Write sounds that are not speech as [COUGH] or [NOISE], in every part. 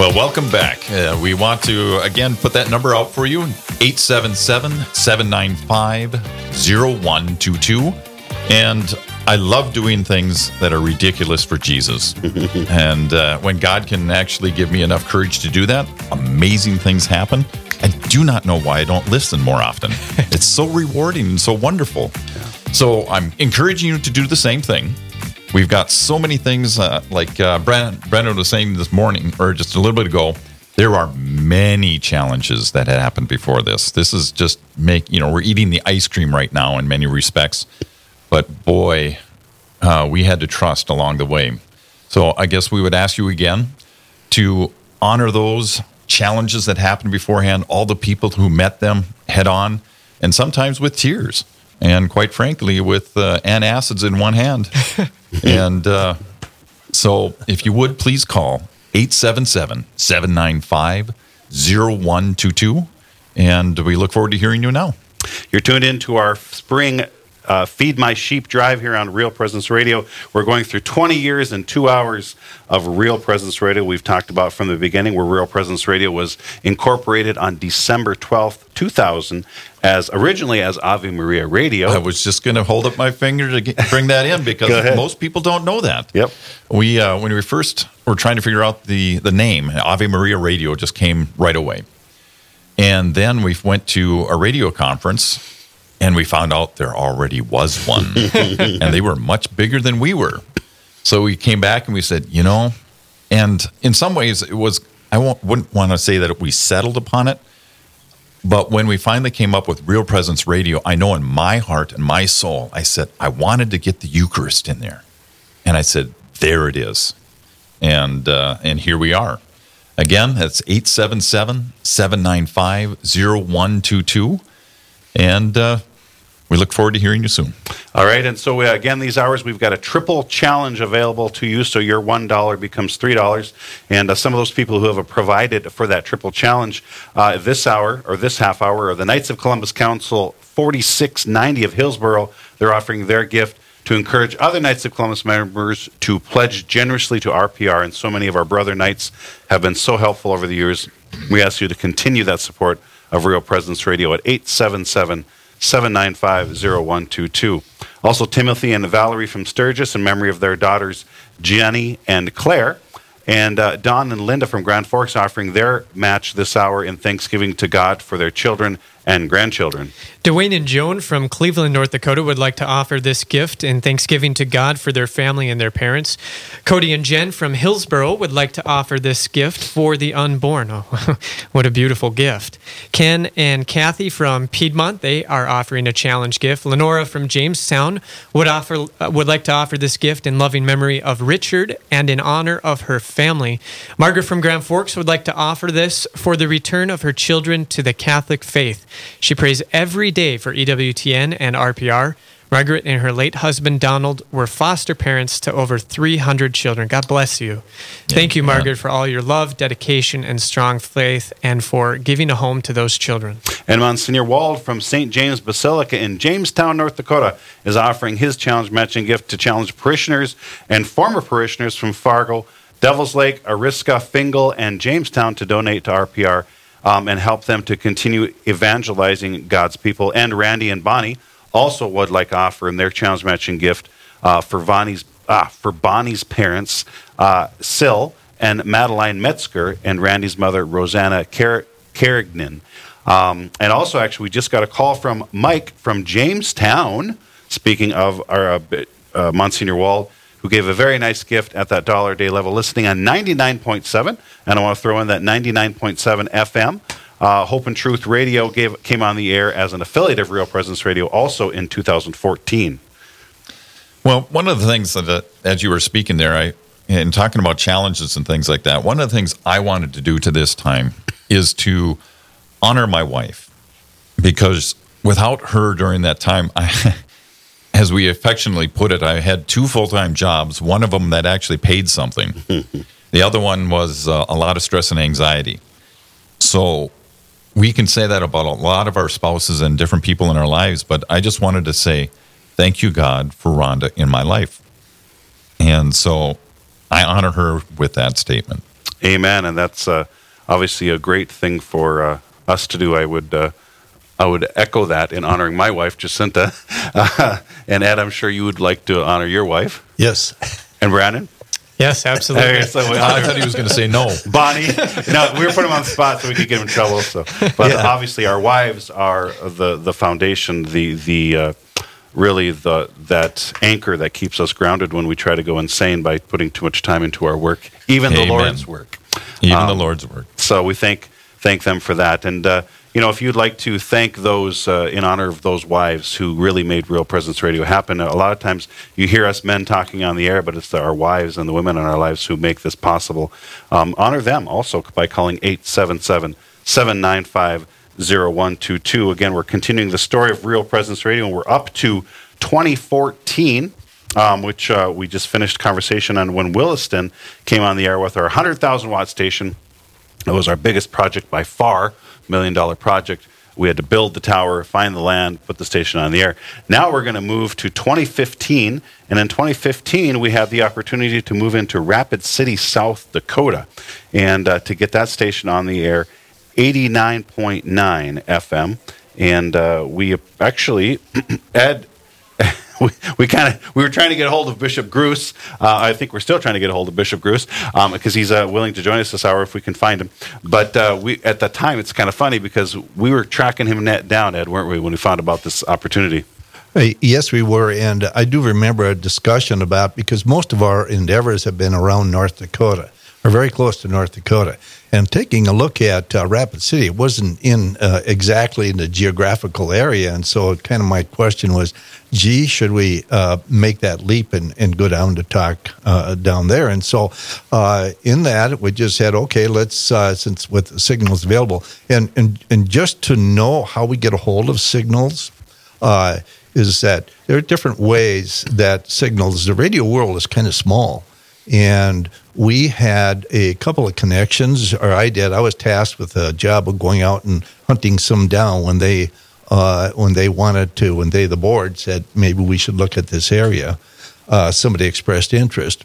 Well, welcome back. Uh, we want to again put that number out for you 877 795 0122. And I love doing things that are ridiculous for Jesus. [LAUGHS] and uh, when God can actually give me enough courage to do that, amazing things happen. I do not know why I don't listen more often. [LAUGHS] it's so rewarding and so wonderful. So I'm encouraging you to do the same thing. We've got so many things, uh, like uh, Brandon, Brandon was saying this morning, or just a little bit ago. There are many challenges that had happened before this. This is just make you know we're eating the ice cream right now in many respects, but boy, uh, we had to trust along the way. So I guess we would ask you again to honor those challenges that happened beforehand, all the people who met them head on, and sometimes with tears, and quite frankly, with uh, antacids in one hand. [LAUGHS] and uh, so, if you would please call 877 795 0122. And we look forward to hearing you now. You're tuned in to our spring uh, Feed My Sheep Drive here on Real Presence Radio. We're going through 20 years and two hours of Real Presence Radio. We've talked about from the beginning where Real Presence Radio was incorporated on December 12th, 2000, as originally as Ave Maria Radio. I was just going to hold up my finger to get, bring that in because [LAUGHS] most people don't know that. Yep. We uh, when we first were trying to figure out the the name, Ave Maria Radio just came right away. And then we went to a radio conference and we found out there already was one. [LAUGHS] And they were much bigger than we were. So we came back and we said you know and in some ways it was i wouldn't want to say that we settled upon it but when we finally came up with real presence radio i know in my heart and my soul i said i wanted to get the eucharist in there. And i said there it is. And uh, and here we are. Again that's 877 795 0122 and uh, we look forward to hearing you soon. All right. And so, uh, again, these hours, we've got a triple challenge available to you. So your $1 becomes $3. And uh, some of those people who have provided for that triple challenge uh, this hour or this half hour are the Knights of Columbus Council 4690 of Hillsboro. They're offering their gift to encourage other Knights of Columbus members to pledge generously to RPR. And so many of our brother Knights have been so helpful over the years. We ask you to continue that support of Real Presence Radio at 877- 795 0122. Also, Timothy and Valerie from Sturgis in memory of their daughters Jenny and Claire. And uh, Don and Linda from Grand Forks offering their match this hour in thanksgiving to God for their children and grandchildren. Dwayne and Joan from Cleveland, North Dakota would like to offer this gift in thanksgiving to God for their family and their parents. Cody and Jen from Hillsboro would like to offer this gift for the unborn. Oh, [LAUGHS] what a beautiful gift. Ken and Kathy from Piedmont, they are offering a challenge gift. Lenora from Jamestown would offer uh, would like to offer this gift in loving memory of Richard and in honor of her family. Margaret from Grand Forks would like to offer this for the return of her children to the Catholic faith. She prays every day for EWTN and RPR. Margaret and her late husband Donald were foster parents to over 300 children. God bless you. Thank you, Margaret, for all your love, dedication, and strong faith, and for giving a home to those children. And Monsignor Wald from St. James Basilica in Jamestown, North Dakota, is offering his challenge matching gift to challenge parishioners and former parishioners from Fargo, Devils Lake, Oriska, Fingal, and Jamestown to donate to RPR um, and help them to continue evangelizing God's people. And Randy and Bonnie also would like to offer in their challenge matching gift uh, for Bonnie's ah, for Bonnie's parents, uh, Sil and Madeline Metzger, and Randy's mother, Rosanna Car- Carignan. Um, and also, actually, we just got a call from Mike from Jamestown. Speaking of our uh, uh Monsignor Wald, who gave a very nice gift at that dollar day level, listening on 99.7. And I want to throw in that 99.7 FM. Uh, Hope and Truth Radio gave, came on the air as an affiliate of Real Presence Radio also in 2014. Well, one of the things that, uh, as you were speaking there, I and talking about challenges and things like that, one of the things I wanted to do to this time is to honor my wife because without her during that time, [LAUGHS] I as we affectionately put it, I had two full time jobs, one of them that actually paid something. [LAUGHS] the other one was uh, a lot of stress and anxiety. So we can say that about a lot of our spouses and different people in our lives, but I just wanted to say thank you, God, for Rhonda in my life. And so I honor her with that statement. Amen. And that's uh, obviously a great thing for uh, us to do. I would. I would echo that in honoring my wife, Jacinta. Uh, and Ed, I'm sure you would like to honor your wife. Yes. And Brandon? Yes, absolutely. Okay, so we I thought he was going to say no. [LAUGHS] Bonnie. No, we were putting him on the spot so we could get him in trouble. So, but Yeah. obviously, our wives are the the foundation, the the uh, really the that anchor that keeps us grounded when we try to go insane by putting too much time into our work, even the Lord's work. Even the Um, Lord's work. So we thank thank them for that. And uh, you know, if you'd like to thank those uh, in honor of those wives who really made Real Presence Radio happen, a lot of times you hear us men talking on the air, but it's our wives and the women in our lives who make this possible. Um, honor them also by calling 877 795 0122. Again, we're continuing the story of Real Presence Radio, and we're up to 2014 um, which uh, we just finished conversation on when Williston came on the air with our 100,000 watt station. It was our biggest project by far, million dollar project. We had to build the tower, find the land, put the station on the air. Now we're going to move to 2015, and in 2015 we have the opportunity to move into Rapid City, South Dakota, and uh, to get that station on the air, 89.9 FM. And uh, we actually, [CLEARS THROAT] Ed [LAUGHS] we, we kind of we were trying to get a hold of Bishop Gruss. Uh, I think we're still trying to get a hold of Bishop Gruss because he's uh, willing to join us this hour if we can find him. But uh, we at the time it's kind of funny because we were tracking him net down, Ed, weren't we, when we found about this opportunity? Uh, Yes, we were, and I do remember a discussion about because most of our endeavors have been around North Dakota, or very close to North Dakota. And taking a look at uh, Rapid City, it wasn't in uh, exactly in the geographical area, and so kind of my question was, gee, should we uh, make that leap and, and go down to talk uh, down there? And so uh, in that, we just said, okay, let's uh, since with signals available, and and and just to know how we get a hold of signals is that there are different ways that signals. The radio world is kind of small, and we had a couple of connections, or I did. I was tasked with a job of going out and hunting some down when they uh, when they wanted to. When they, the board, said maybe we should look at this area. Uh, somebody expressed interest.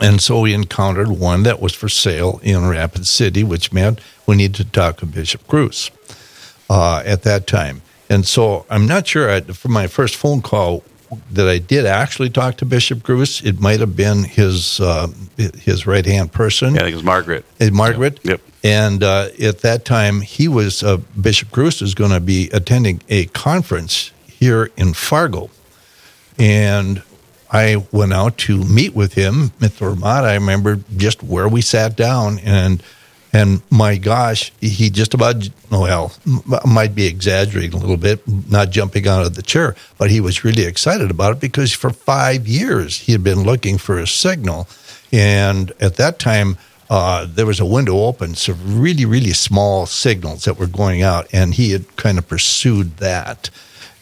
And so we encountered one that was for sale in Rapid City, which meant we needed to talk to Bishop Gruss uh, at that time. And so I'm not sure I, for my first phone call that I did actually talk to Bishop Gruss. It might have been his uh, his right hand person, Yeah, I think it was Margaret. uh, Margaret. Yep. And uh, at that time, he was uh, Bishop Gruss was going to be attending a conference here in Fargo, and I went out to meet with him, Mr. Ramada. I remember just where we sat down, and and my gosh, he just about well might be exaggerating a little bit, not jumping out of the chair, but he was really excited about it because for five years he had been looking for a signal, and at that time. Uh, there was a window open, so really, really small signals that were going out, and he had kind of pursued that.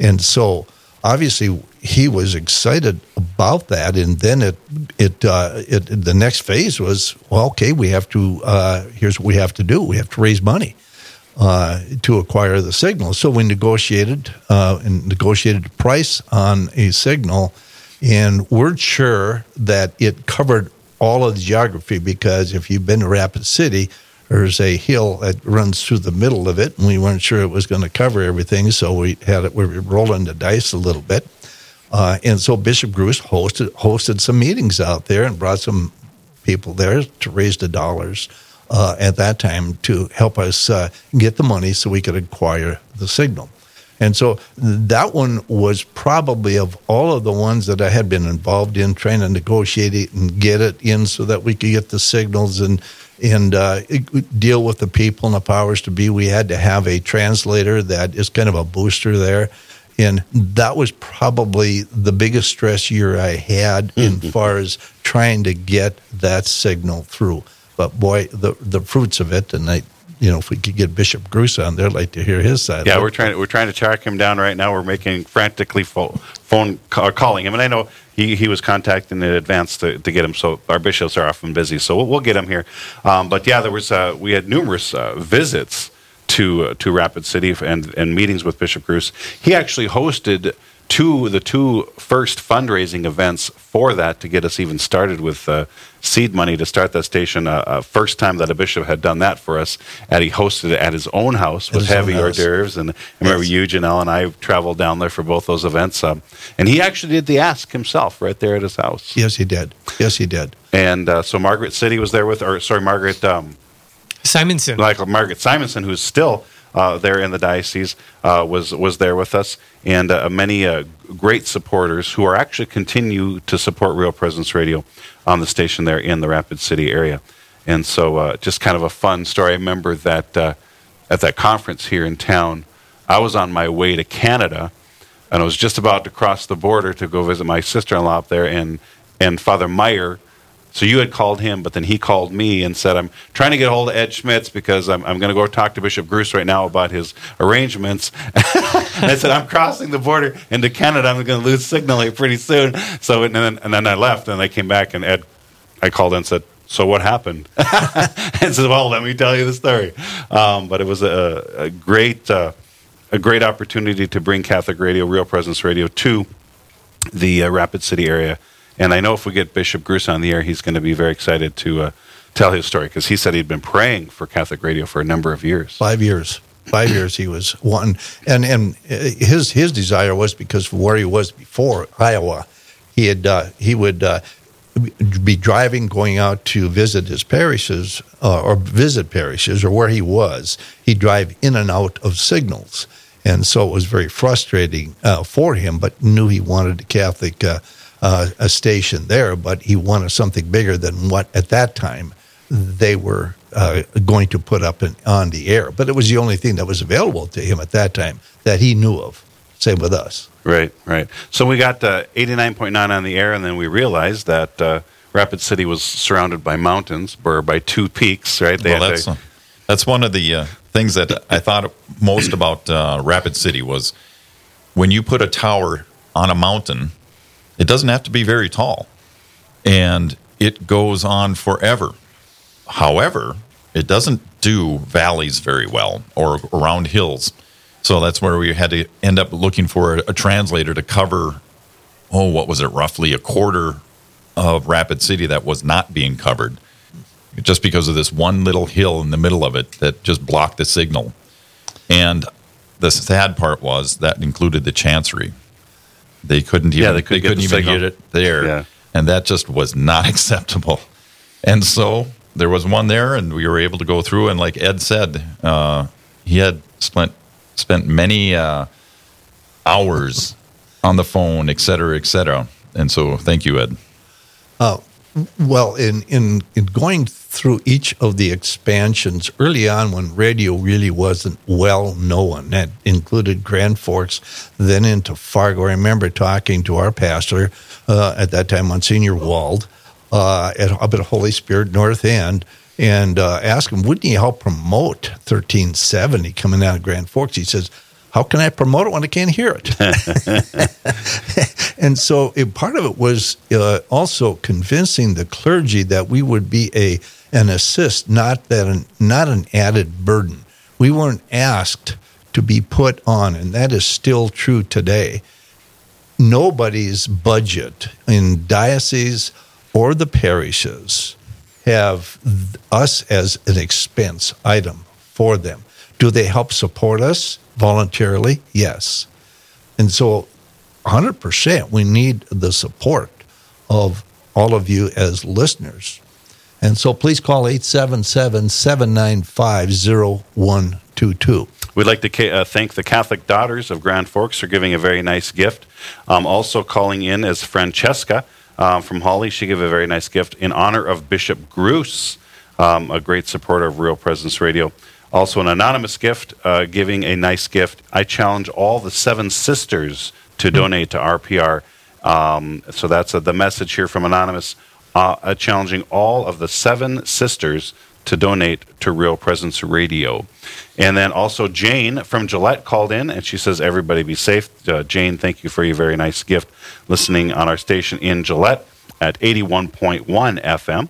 And so obviously he was excited about that and then it it uh it the next phase was well okay we have to uh here's what we have to do. We have to raise money uh to acquire the signal. So we negotiated uh and negotiated a price on a signal and we're sure that it covered all of the geography because if you've been to Rapid City there's a hill that runs through the middle of it, and we weren't sure it was going to cover everything, so we had it. We were rolling the dice a little bit, uh, and so Bishop Gruss hosted hosted some meetings out there and brought some people there to raise the dollars uh, at that time to help us uh, get the money so we could acquire the signal. And so that one was probably of all of the ones that I had been involved in trying to negotiate it and get it in so that we could get the signals and and uh, deal with the people and the powers to be. We had to have a translator that is kind of a booster there. And that was probably the biggest stress year I had in far as trying to get that signal through. But boy, the the fruits of it, and I, you know, if we could get Bishop Gruss on there, I'd like to hear his side. Yeah, we're trying. We're trying to track him down right now. We're making frantically pho- phone ca- calling him, and I know he, he was contacting in advance to, to get him. So our bishops are often busy, so we'll, we'll get him here. Um, but yeah, there was uh, we had numerous uh, visits to uh, to Rapid City and and meetings with Bishop Gruss. He actually hosted two the two first fundraising events for that to get us even started with uh, seed money to start that station. Uh, uh, first time that a bishop had done that for us, and he hosted it at his own house At with his own heavy hors d'oeuvres. And I remember Yes. you, Janelle, and I traveled down there for both those events. Um, and he actually did the ask himself right there at his house. Yes, he did. Yes, he did. And uh, so Margaret City was there with, or sorry, Margaret. Um, Simonson. like Margaret Simonson, who's still uh, there in the diocese, uh, was was there with us, and uh, many uh, great supporters who are actually continue to support Real Presence Radio on the station there in the Rapid City area. And so, uh, just kind of a fun story. I remember that uh, at that conference here in town, I was on my way to Canada, and I was just about to cross the border to go visit my sister-in-law up there, and and Father Meyer. So you had called him, but then he called me and said, "I'm trying to get a hold of Ed Schmitz because I'm, I'm going to go talk to Bishop Gruss right now about his arrangements." [LAUGHS] I said, "I'm crossing the border into Canada. I'm going to lose signal here pretty soon." So and then and then I left, and I came back, and Ed, I called and said, "So what happened?" [LAUGHS] and said, "Well, let me tell you the story." Um, but it was a, a great uh, a great opportunity to bring Catholic Radio, Real Presence Radio, to the uh, Rapid City area. And I know if we get Bishop Gruss on the air, he's going to be very excited to uh, tell his story because he said he'd been praying for Catholic Radio for a number of years. Five years. Five years he was one, and and uh, his his desire was because where he was before Iowa, he had uh, he would uh, be driving going out to visit his parishes uh, or visit parishes or where he was. He'd drive in and out of signals, and so it was very frustrating uh, for him. But knew he wanted a Catholic uh, a station there, but he wanted something bigger than what at that time they were uh, going to put up in, on the air. But it was the only thing that was available to him at that time that he knew of. Same with us. Right, right. So we got uh, 89.9 on the air, and then we realized that uh, Rapid City was surrounded by mountains, or by two peaks, right? They well, that's to- that's one of the uh, things that I thought most about uh, Rapid City was when you put a tower on a mountain, it doesn't have to be very tall, and it goes on forever. However, it doesn't do valleys very well or around hills. So that's where we had to end up looking for a, translator to cover, oh, what was it, roughly a quarter of Rapid City that was not being covered just because of this one little hill in the middle of it that just blocked the signal. And the sad part was that included the chancery. They couldn't even Yeah, they they couldn't get couldn't the even get it there. Yeah. And that just was not [LAUGHS] acceptable. And so there was one there and we were able to go through and like Ed said, uh, he had spent spent many uh, hours [LAUGHS] on the phone, et cetera, et cetera. And so thank you, Ed. Well, in, in, in going through each of the expansions early on when radio really wasn't well known, that included Grand Forks, then into Fargo. I remember talking to our pastor uh, at that time, Monsignor Wald, uh, at, up at Holy Spirit North End, and uh, him, wouldn't he help promote 1370 coming out of Grand Forks? He says, how can I promote it when I can't hear it? [LAUGHS] and so it, part of it was uh, also convincing the clergy that we would be a an assist, not that an, not an added burden. We weren't asked to be put on, and that is still true today. Nobody's budget in diocese or the parishes have us as an expense item for them. Do they help support us voluntarily? Yes. And so 100% we need the support of all of you as listeners. And so please call 877 795 0122. We'd like to uh, thank the Catholic Daughters of Grand Forks for giving a very nice gift. Um, also calling in is Francesca um, from Holly. She gave a very nice gift in honor of Bishop Gruss, um, a great supporter of Real Presence Radio. Also, an anonymous gift, uh, giving a nice gift. I challenge all the seven sisters to donate to RPR. Um, so that's uh, the message here from Anonymous, uh, uh, challenging all of the seven sisters to donate to Real Presence Radio. And then also Jane from Gillette called in and she says, Everybody be safe. Uh, Jane, thank you for your very nice gift listening on our station in Gillette at 81.1 FM.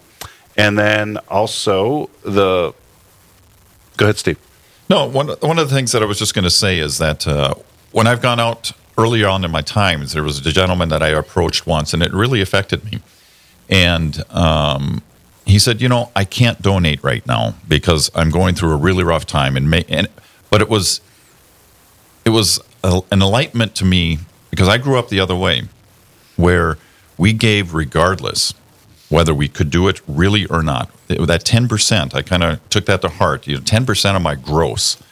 And then also the. Go ahead, Steve. No, one one of the things that I was just going to say is that uh, when I've gone out early on in my times, there was a gentleman that I approached once, and it really affected me. And um, he said, "You know, I can't donate right now because I'm going through a really rough time." And, may, and but it was it was a, an enlightenment to me because I grew up the other way, where we gave regardless whether we could do it really or not. That ten percent, I kind of took that to heart. You know, ten percent of my gross,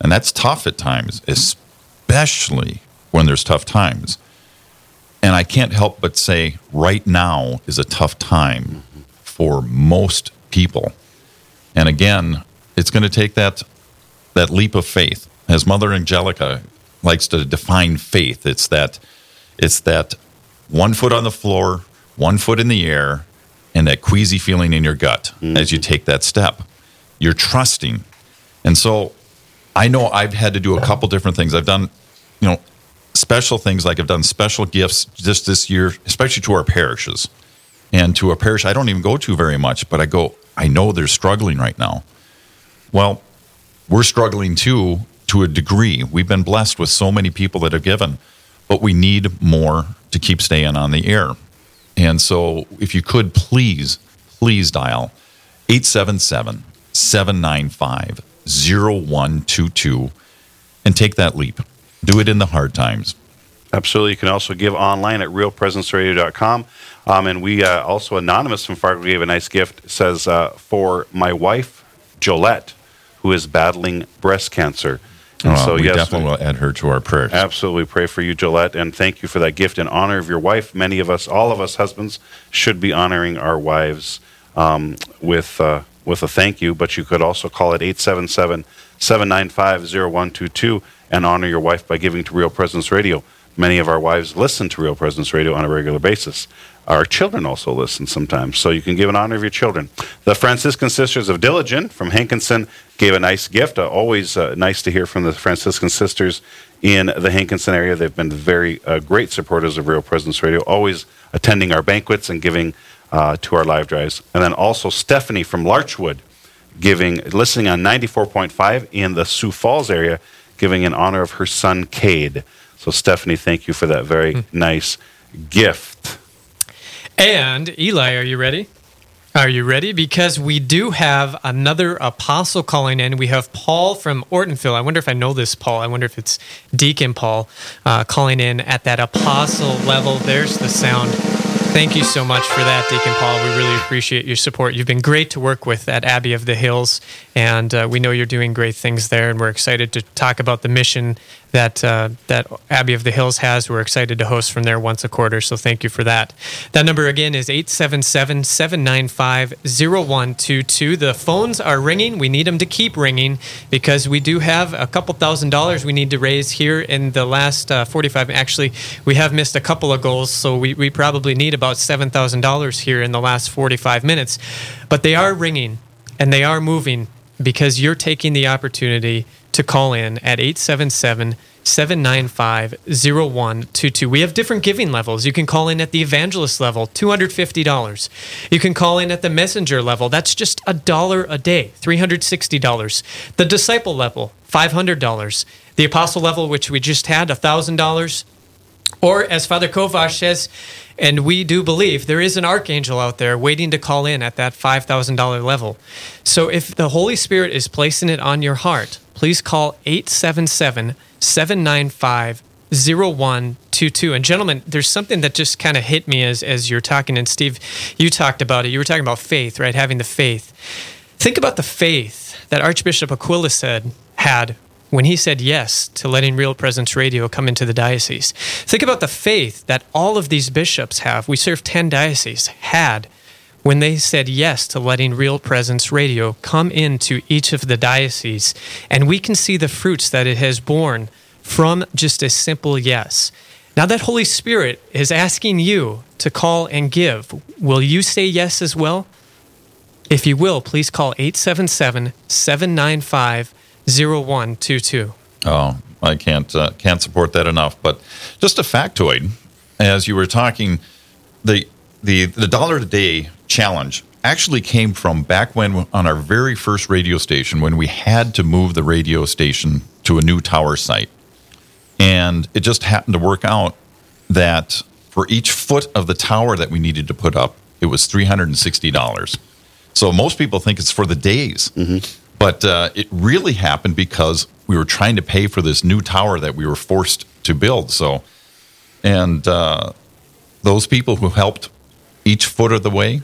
and that's tough at times, especially when there's tough times. And I can't help but say, right now is a tough time for most people. And again, it's going to take that that leap of faith. As Mother Angelica likes to define faith, it's that it's that one foot on the floor, one foot in the air, and that queasy feeling in your gut mm-hmm. as you take that step. You're trusting. And so I know I've had to do a couple different things. I've done, you know, special things like I've done special gifts just this year, especially to our parishes and to a parish I don't even go to very much, but I go, I know they're struggling right now. Well, we're struggling too to a degree. We've been blessed with so many people that have given, but we need more to keep staying on the air. And so if you could please, please dial 877 795 0122 and take that leap. Do it in the hard times. Absolutely. You can also give online at realpresenceradio.com. Um, and we uh, also, Anonymous from Fargo gave a nice gift. Says, uh, For my wife, Jolette, who is battling breast cancer. And oh, so, we yes, definitely will add her to our prayers. Absolutely. Pray for you, Jolette. And thank you for that gift in honor of your wife. Many of us, all of us husbands, should be honoring our wives um, with, uh, with a thank you. But you could also call it 877 795 0122 and honor your wife by giving to Real Presence Radio. Many of our wives listen to Real Presence Radio on a regular basis. Our children also listen sometimes, so you can give an honor of your children. The Franciscan Sisters of Dillingen from Hankinson gave a nice gift. Uh, always uh, nice to hear from the Franciscan Sisters in the Hankinson area. They've been very uh, great supporters of Real Presence Radio, always attending our banquets and giving uh, to our live drives. And then also Stephanie from Larchwood giving, listening on 94.5 in the Sioux Falls area, giving in honor of her son Cade. So, Stephanie, thank you for that very mm. nice gift. And, Eli, are you ready? Are you ready? Because we do have another apostle calling in. We have Paul from Ortonville. I wonder if I know this Paul. I wonder if it's Deacon Paul uh, calling in at that apostle level. There's the sound. Thank you so much for that, Deacon Paul. We really appreciate your support. You've been great to work with at Abbey of the Hills, and uh, we know you're doing great things there. And we're excited to talk about the mission that uh, that Abbey of the Hills has. We're excited to host from there once a quarter, so thank you for that. That number again is 877-795-0122. The phones are ringing. We need them to keep ringing because we do have a couple thousand dollars we need to raise here in the last uh, 45. Actually, we have missed a couple of goals, so we, we probably need about $7,000 here in the last 45 minutes. But they are ringing and they are moving because you're taking the opportunity to call in at 877 795 0122. We have different giving levels. You can call in at the evangelist level, $250. You can call in at the messenger level, that's just a dollar a day, $360. The disciple level, $500. The apostle level, which we just had, $1,000. Or, as Father Kovash says, and we do believe there is an archangel out there waiting to call in at that $5,000 level. So, if the Holy Spirit is placing it on your heart, please call 877 795 0122. And, gentlemen, there's something that just kind of hit me as, as you're talking. And, Steve, you talked about it. You were talking about faith, right? Having the faith. Think about the faith that Archbishop Aquila said had when he said yes to letting Real Presence Radio come into the diocese. Think about the faith that all of these bishops have. We serve 10 dioceses, had when they said yes to letting Real Presence Radio come into each of the dioceses. And we can see the fruits that it has borne from just a simple yes. Now that Holy Spirit is asking you to call and give, will you say yes as well? If you will, please call 877 795 0122. Oh, I can't uh, can't support that enough. But just a factoid, as you were talking, the the the dollar a day challenge actually came from back when on our very first radio station when we had to move the radio station to a new tower site. And And it just happened to work out that for each foot of the tower that we needed to put up, it was $360. So most people think it's for the days. But uh, it really happened because we were trying to pay for this new tower that we were forced to build. So, and uh, those people who helped each foot of the way,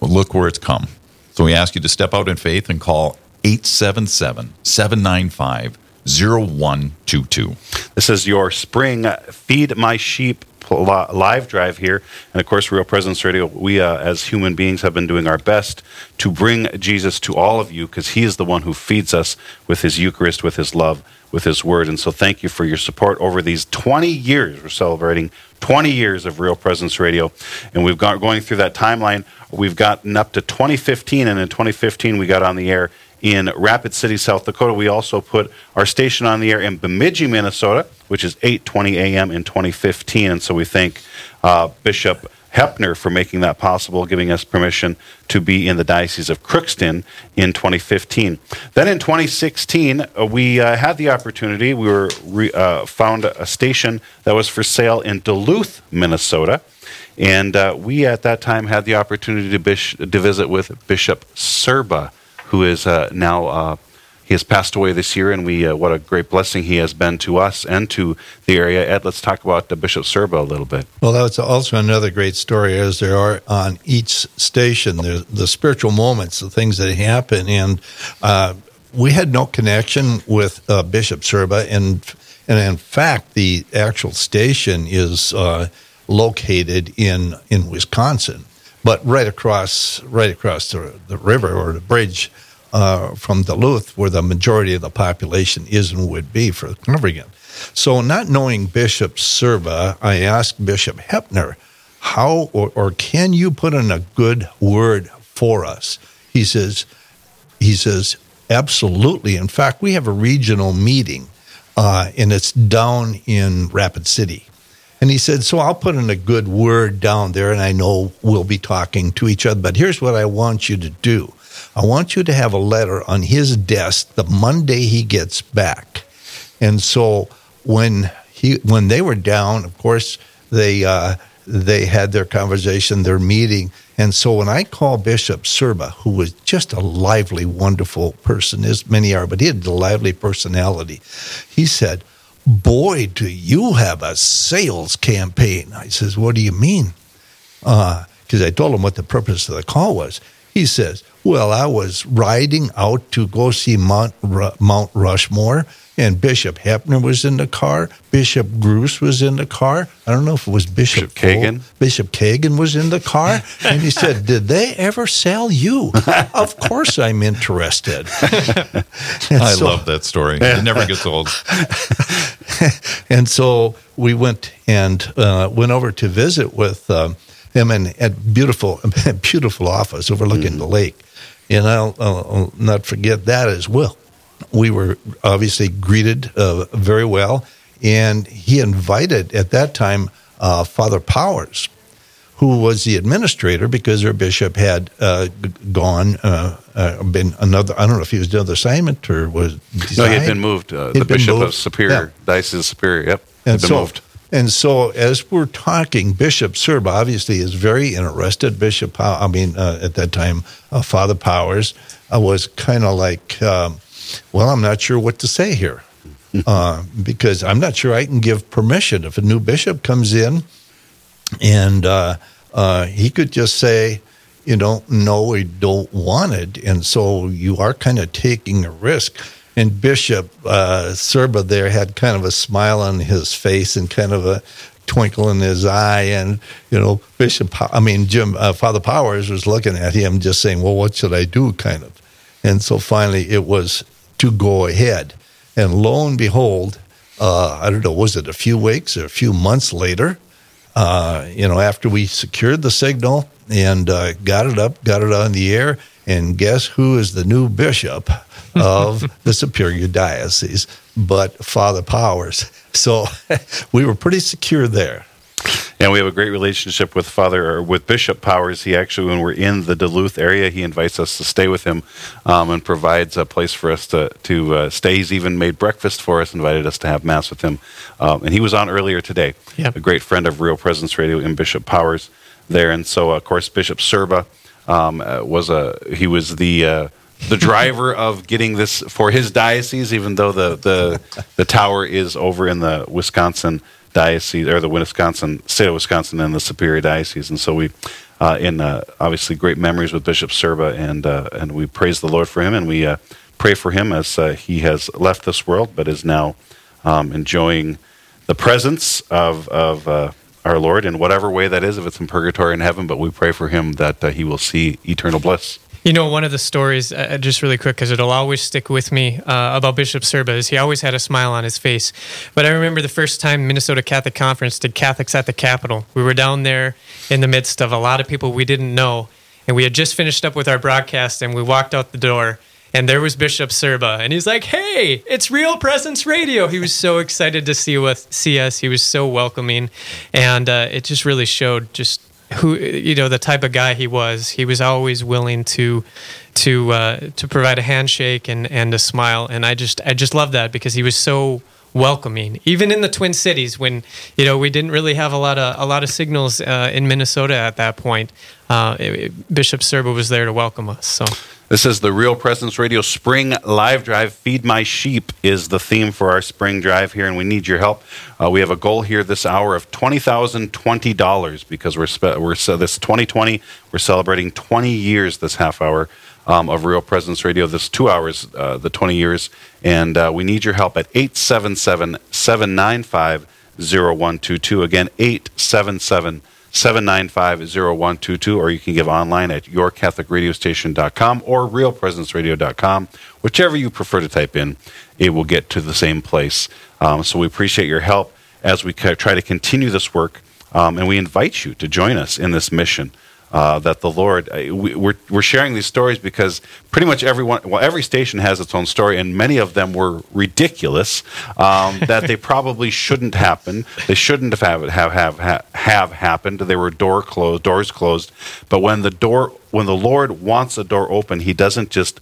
well, look where it's come. So we ask you to step out in faith and call 877 795 0122. This is your spring Feed My Sheep live drive here. And of course, Real Presence Radio, we uh, as human beings have been doing our best to bring Jesus to all of you because he is the one who feeds us with his Eucharist, with his love, with his word. And so thank you for your support over these 20 years. We're celebrating 20 years of Real Presence Radio. And we've got going through that timeline. We've gotten up to 2015. And in 2015, we got on the air in Rapid City, South Dakota. We also put our station on the air in Bemidji, Minnesota, which is 8:20 a.m. in 2015. And so we thank uh, Bishop Hoeppner for making that possible, giving us permission to be in the Diocese of Crookston in 2015. Then in 2016, uh, we uh, had the opportunity. We were re, uh, found a station that was for sale in Duluth, Minnesota. And uh, we at that time had the opportunity to, bish- to visit with Bishop Sirba, who is uh, now uh, he has passed away this year, and we uh, what a great blessing he has been to us and to the area. Ed, let's talk about Bishop Sirba a little bit. Well, that's also another great story, as there are on each station. The spiritual moments, the things that happen, and uh, we had no connection with uh, Bishop Sirba, and and in fact, the actual station is located in in Wisconsin, but right across right across the, the river or the bridge. Uh, from Duluth, where the majority of the population is and would be for Oregon. So, not knowing Bishop Sirba, I asked Bishop Hoeppner, how or, or can you put in a good word for us? He says, he says, absolutely. In fact, we have a regional meeting, uh, and it's down in Rapid City. And he said, So I'll put in a good word down there, and I know we'll be talking to each other. But here's what I want you to do I want you to have a letter on his desk the Monday he gets back. And so when he when they were down, of course, they uh, they had their conversation, their meeting. And so when I called Bishop Sirba, who was just a lively, wonderful person, as many are, but he had a lively personality, he said, Boy, do you have a sales campaign. I says, What do you mean? Because I told him what the purpose of the call was. He says, Well, I was riding out to go see Mount, Ru- Mount Rushmore, and Bishop Hoeppner was in the car. Bishop Gruss was in the car. I don't know if it was Bishop, Bishop Kagan? Cole. Bishop Kagan was in the car. [LAUGHS] And he said, Did they ever sell you? [LAUGHS] of course I'm interested. [LAUGHS] I so- love that story. It never gets old. and so we went and uh, went over to visit with um, him in at beautiful, beautiful office overlooking the lake. And I'll, I'll, not forget that as well. We were obviously greeted uh, very well, and he invited at that time uh, Father Powers, who was the administrator because their bishop had uh, gone, uh, uh, been another. I don't know if he was another assignment or was. No, he had been moved. Uh, the Bishop of. Superior, Yeah. Diocese of Superior. Yep, And had been so, moved. And so, as we're talking, Bishop Sirba obviously is very interested. Bishop, Pow- I mean, uh, at that time, uh, Father Powers uh, was kind of like, um, well, I'm not sure what to say here [LAUGHS] uh, because I'm not sure I can give permission if a new bishop comes in and uh, uh, he could just say, you know, no, we don't want it, and so you are kind of taking a risk. And Bishop uh, Sirba there had kind of a smile on his face and kind of a twinkle in his eye, and you know, Bishop, I mean, Jim, uh, Father Powers was looking at him, just saying, "Well, what should I do?" kind of. And so finally, it was to go ahead, and lo and behold, uh, I don't know, was it a few weeks or a few months later? uh, you know, after we secured the signal and uh, got it up, got it on the air, and guess who is the new bishop of the Superior Diocese? But Father Powers. So [LAUGHS] we were pretty secure there. And we have a great relationship with Father or with Bishop Powers. He actually, when we're in the Duluth area, he invites us to stay with him um, and provides a place for us to to uh, stay. He's even made breakfast for us, invited us to have mass with him, um, and he was on earlier today. Yep. A great friend of Real Presence Radio and Bishop Powers there, and so of course Bishop Sirba um, uh, was a he was the uh, the driver of getting this for his diocese, even though the the the tower is over in the Wisconsin diocese or the Wisconsin state of Wisconsin and the Superior Diocese, and so we. Uh, in uh, obviously great memories with Bishop Sirba, and uh, and we praise the Lord for him, and we uh, pray for him as uh, he has left this world, but is now um, enjoying the presence of of uh, our Lord in whatever way that is, if it's in purgatory in heaven. But we pray for him that he will see eternal bliss. You know, one of the stories, uh, just really quick, because it'll always stick with me uh, about Bishop Sirba is he always had a smile on his face. But I remember the first time Minnesota Catholic Conference did Catholics at the Capitol. We were down there in the midst of a lot of people we didn't know, and we had just finished up with our broadcast, and we walked out the door. And there was Bishop Sirba, and he's like, "Hey, it's Real Presence Radio." He was so excited to see us. See us. He was so welcoming, and uh, it just really showed just who you know the type of guy he was. He was always willing to to uh, to provide a handshake and and a smile, and I just I just love that because he was so welcoming even in the twin cities when you know we didn't really have a lot of a lot of signals uh, in minnesota at that point uh, it- bishop Sirba was there to welcome us so This is the Real Presence Radio Spring Live Drive. Feed My Sheep is the theme for our spring drive here, and we need your help. Uh, we have a goal here this hour of twenty thousand twenty dollars because we're spe- we're so this twenty twenty we're celebrating twenty years this half hour um, of Real Presence Radio. This two hours, uh, the twenty years, and uh, we need your help at 877 795 0122. Again, 877 795 0122, or you can give online at yourcatholicradiostation.com or realpresenceradio.com. Whichever you prefer to type in, it will get to the same place. Um, so we appreciate your help as we try to continue this work, um, and we invite you to join us in this mission. Uh, that the Lord, uh, we, we're, we're sharing these stories because pretty much everyone, well, every station has its own story, and many of them were ridiculous. Um, [LAUGHS] that they probably shouldn't happen. They shouldn't have have have have, have happened. They were door closed, doors closed. But when the door, when the Lord wants a door open, He doesn't just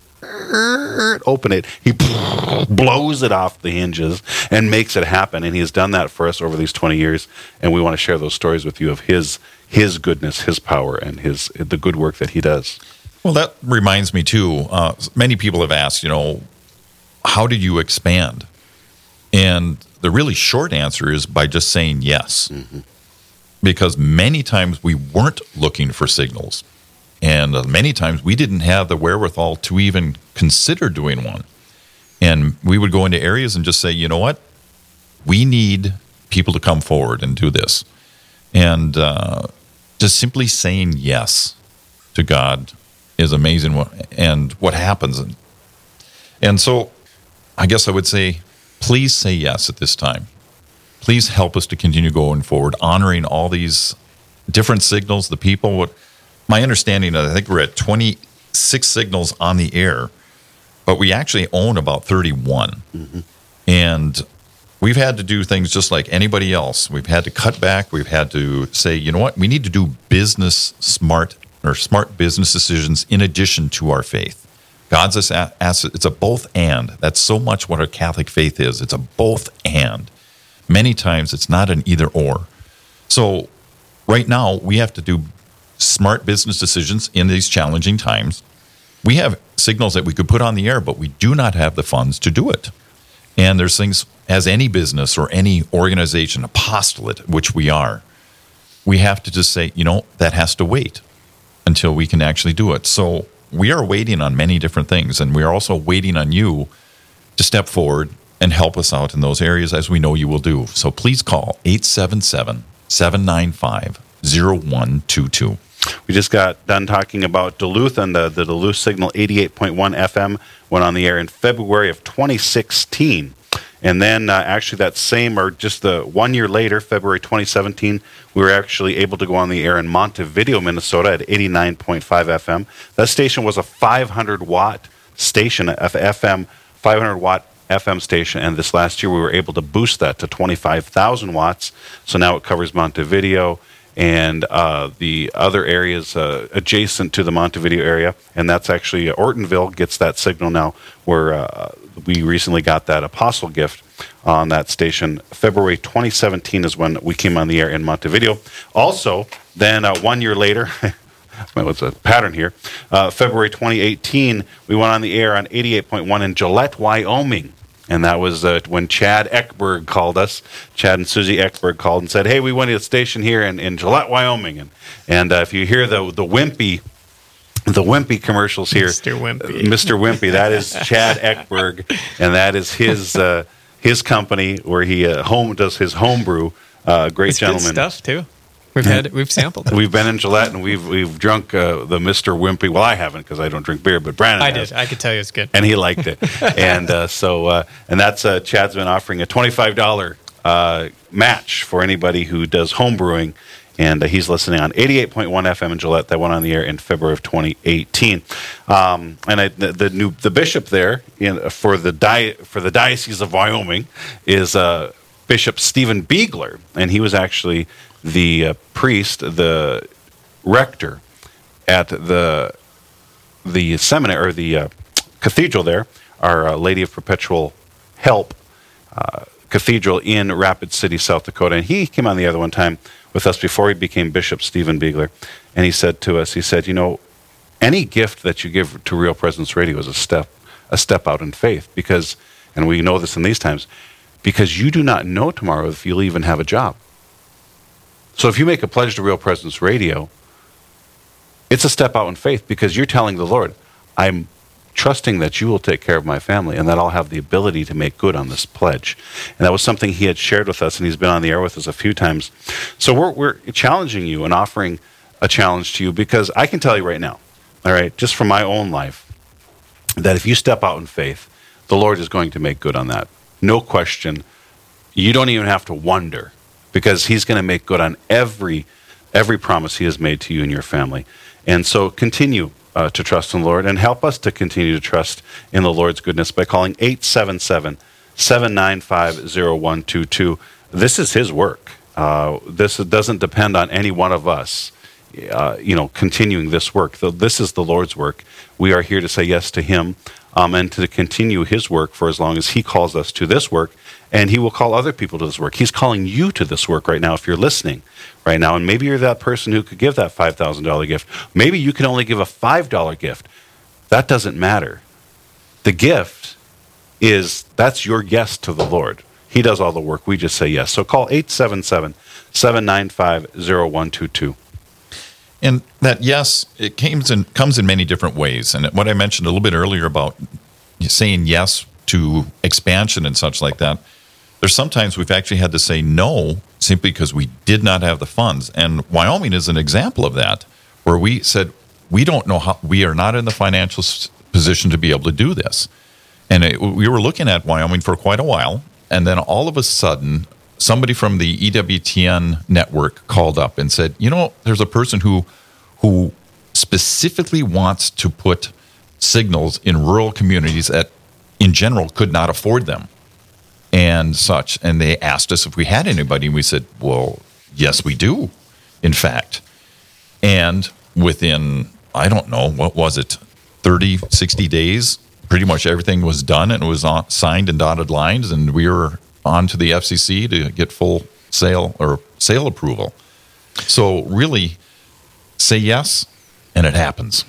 open it. He [LAUGHS] blows it off the hinges and makes it happen. And He has done that for us over these 20 years. And we want to share those stories with you of His His goodness, His power, and His the good work that He does. Well, that reminds me too. Uh, many people have asked, you know, how did you expand? And the really short answer is by just saying yes. Because many times we weren't looking for signals. And uh, many times we didn't have the wherewithal to even consider doing one. And we would go into areas and just say, you know what? We need people to come forward and do this. And uh, just simply saying yes to God is amazing. What, and what happens. And, and so I guess I would say, please say yes at this time. Please help us to continue going forward, honoring all these different signals, the people. What my understanding, is I think we're at 26 signals on the air, but we actually own about 31. Mm-hmm. And we've had to do things just like anybody else. We've had to cut back. We've had to say, you know what, we need to do business smart or smart business decisions in addition to our faith. God's this a- It's a both and. That's so much what our Catholic faith is. It's a both and. Many times it's not an either or. So right now we have to do smart business decisions in these challenging times. We have signals that we could put on the air, but we do not have the funds to do it. And there's things, as any business or any organization, apostolate, which we are, we have to just say, you know, that has to wait until we can actually do it. So we are waiting on many different things, and we are also waiting on you to step forward and help us out in those areas as we know you will do. So please call 877 795 0122. We just got done talking about Duluth and the, the Duluth Signal 88.1 FM went on the air in February of 2016. And then, uh, actually, that same or just the one year later, February 2017, we were actually able to go on the air in Montevideo, Minnesota at 89.5 FM. That station was a 500 watt station, FM 500 watt FM station, and this last year we were able to boost that to 25,000 watts. So now it covers Montevideo and uh, the other areas uh, adjacent to the Montevideo area, and that's actually Ortonville gets that signal now. Where uh, we recently got that apostle gift on that station. February 2017 is when we came on the air in Montevideo. Also, then uh, one year later. [LAUGHS] what's a pattern here? Uh, February 2018, we went on the air on 88.1 in Gillette, Wyoming. And that was uh, when Chad Eckberg called us. Chad and Susie Eckberg called and said, "Hey, we went to a station here in, in Gillette, Wyoming." And and uh, if you hear the the wimpy the Wimpy commercials here, Mr. Wimpy. Mr. Wimpy, that is [LAUGHS] Chad Eckberg, and that is his uh, his company where he uh, home does his homebrew. Uh, great It's gentleman. stuff too. We've had we've sampled. it. We've been in Gillette and we've we've drunk uh, the Mr. Wimpy. Well, I haven't because I don't drink beer, but Brandon I has. did. I could tell you it's good. and he liked it. [LAUGHS] and uh, so, uh, and that's uh, Chad's been offering a twenty-five dollar uh, match for anybody who does home brewing. And uh, he's listening on 88.1 FM in Gillette. That went on the air in February of 2018. Um, and I, the, the new the bishop there in, for the di- for the diocese of Wyoming is uh, Bishop Stephen Biegler, and he was actually the uh, priest, the rector at the the seminary or the uh, cathedral there, our uh, Lady of Perpetual Help uh, Cathedral in Rapid City, South Dakota. And he came on the other one time with us before he became Bishop Stephen Biegler. And he said to us, he said, you know, any gift that you give to Real Presence Radio is a step, a step out in faith because, and we know this in these times, because you do not know tomorrow if you'll even have a job. So if you make a pledge to Real Presence Radio, it's a step out in faith because you're telling the Lord, I'm trusting that you will take care of my family and that I'll have the ability to make good on this pledge. And that was something he had shared with us, and he's been on the air with us a few times. So we're, we're challenging you and offering a challenge to you because I can tell you right now, all right, just from my own life, that if you step out in faith, the Lord is going to make good on that. No question. You don't even have to wonder because he's going to make good on every every promise he has made to you and your family. And so continue uh, to trust in the Lord and help us to continue to trust in the Lord's goodness by calling 877 795 0122. This is his work. Uh, this doesn't depend on any one of us. Uh, you know, continuing this work. This is the Lord's work. We are here to say yes to Him um, and to continue His work for as long as He calls us to this work, and He will call other people to this work. He's calling you to this work right now if you're listening right now, and maybe you're that person who could give that five thousand dollar gift. Maybe you can only give a five dollar gift. That doesn't matter. The gift is that's your yes to the Lord. He does all the work. We just say yes. So call 877 795 0122. And that yes, it in comes in many different ways. And what I mentioned a little bit earlier about saying yes to expansion and such like that, there's sometimes we've actually had to say no simply because we did not have the funds. And Wyoming is an example of that, where we said we don't know how we are not in the financial position to be able to do this. And it, we were looking at Wyoming for quite a while, and then all of a sudden, somebody from the EWTN network called up and said, "You know, there's a person who who specifically wants to put signals in rural communities that, in general, could not afford them, and such." And they asked us if we had anybody, and we said, "Well, yes, we do, in fact." And within, I don't know, what was it, 30, 60 days, pretty much everything was done and it was on, signed and dotted lines, and we were on to the FCC to get full sale or sale approval. So really, say yes, and it happens.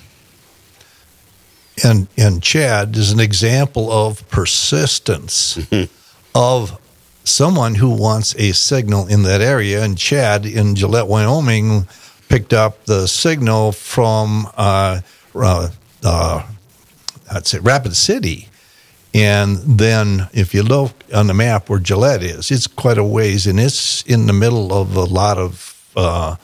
and and Chad is an example of persistence [LAUGHS] of someone who wants a signal in that area. And Chad in Gillette, Wyoming, picked up the signal from uh, uh, uh, I'd say Rapid City. And then, if you look on the map where Gillette is, it's quite a ways, and it's in the middle of a lot of. Uh,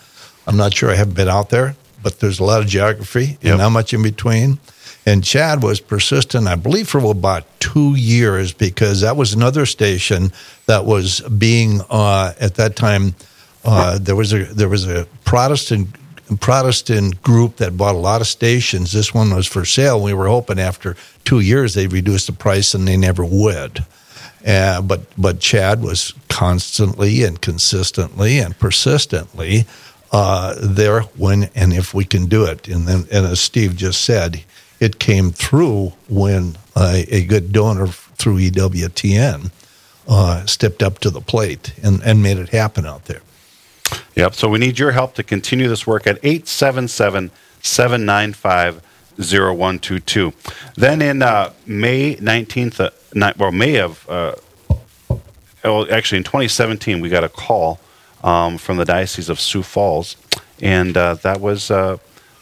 I'm not sure I haven't been out there, but there's a lot of geography Yep. and not much in between. And Chad was persistent, I believe, for about two years because that was another station that was being uh, at that time. Uh, there was a there was a Protestant Protestant group that bought a lot of stations. This one was for sale. We were hoping after two years they'd reduce the price, and they never would. Uh, but but Chad was constantly and consistently and persistently uh, there when and if we can do it. And then and as Steve just said, it came through when uh, a good donor through EWTN uh, stepped up to the plate and, and made it happen out there. Yep. So we need your help to continue this work at 877 795 0122. Then in uh, May 19th, uh, well, May of, uh, well, actually in 2017, we got a call um, from the Diocese of Sioux Falls. And uh, that was, uh,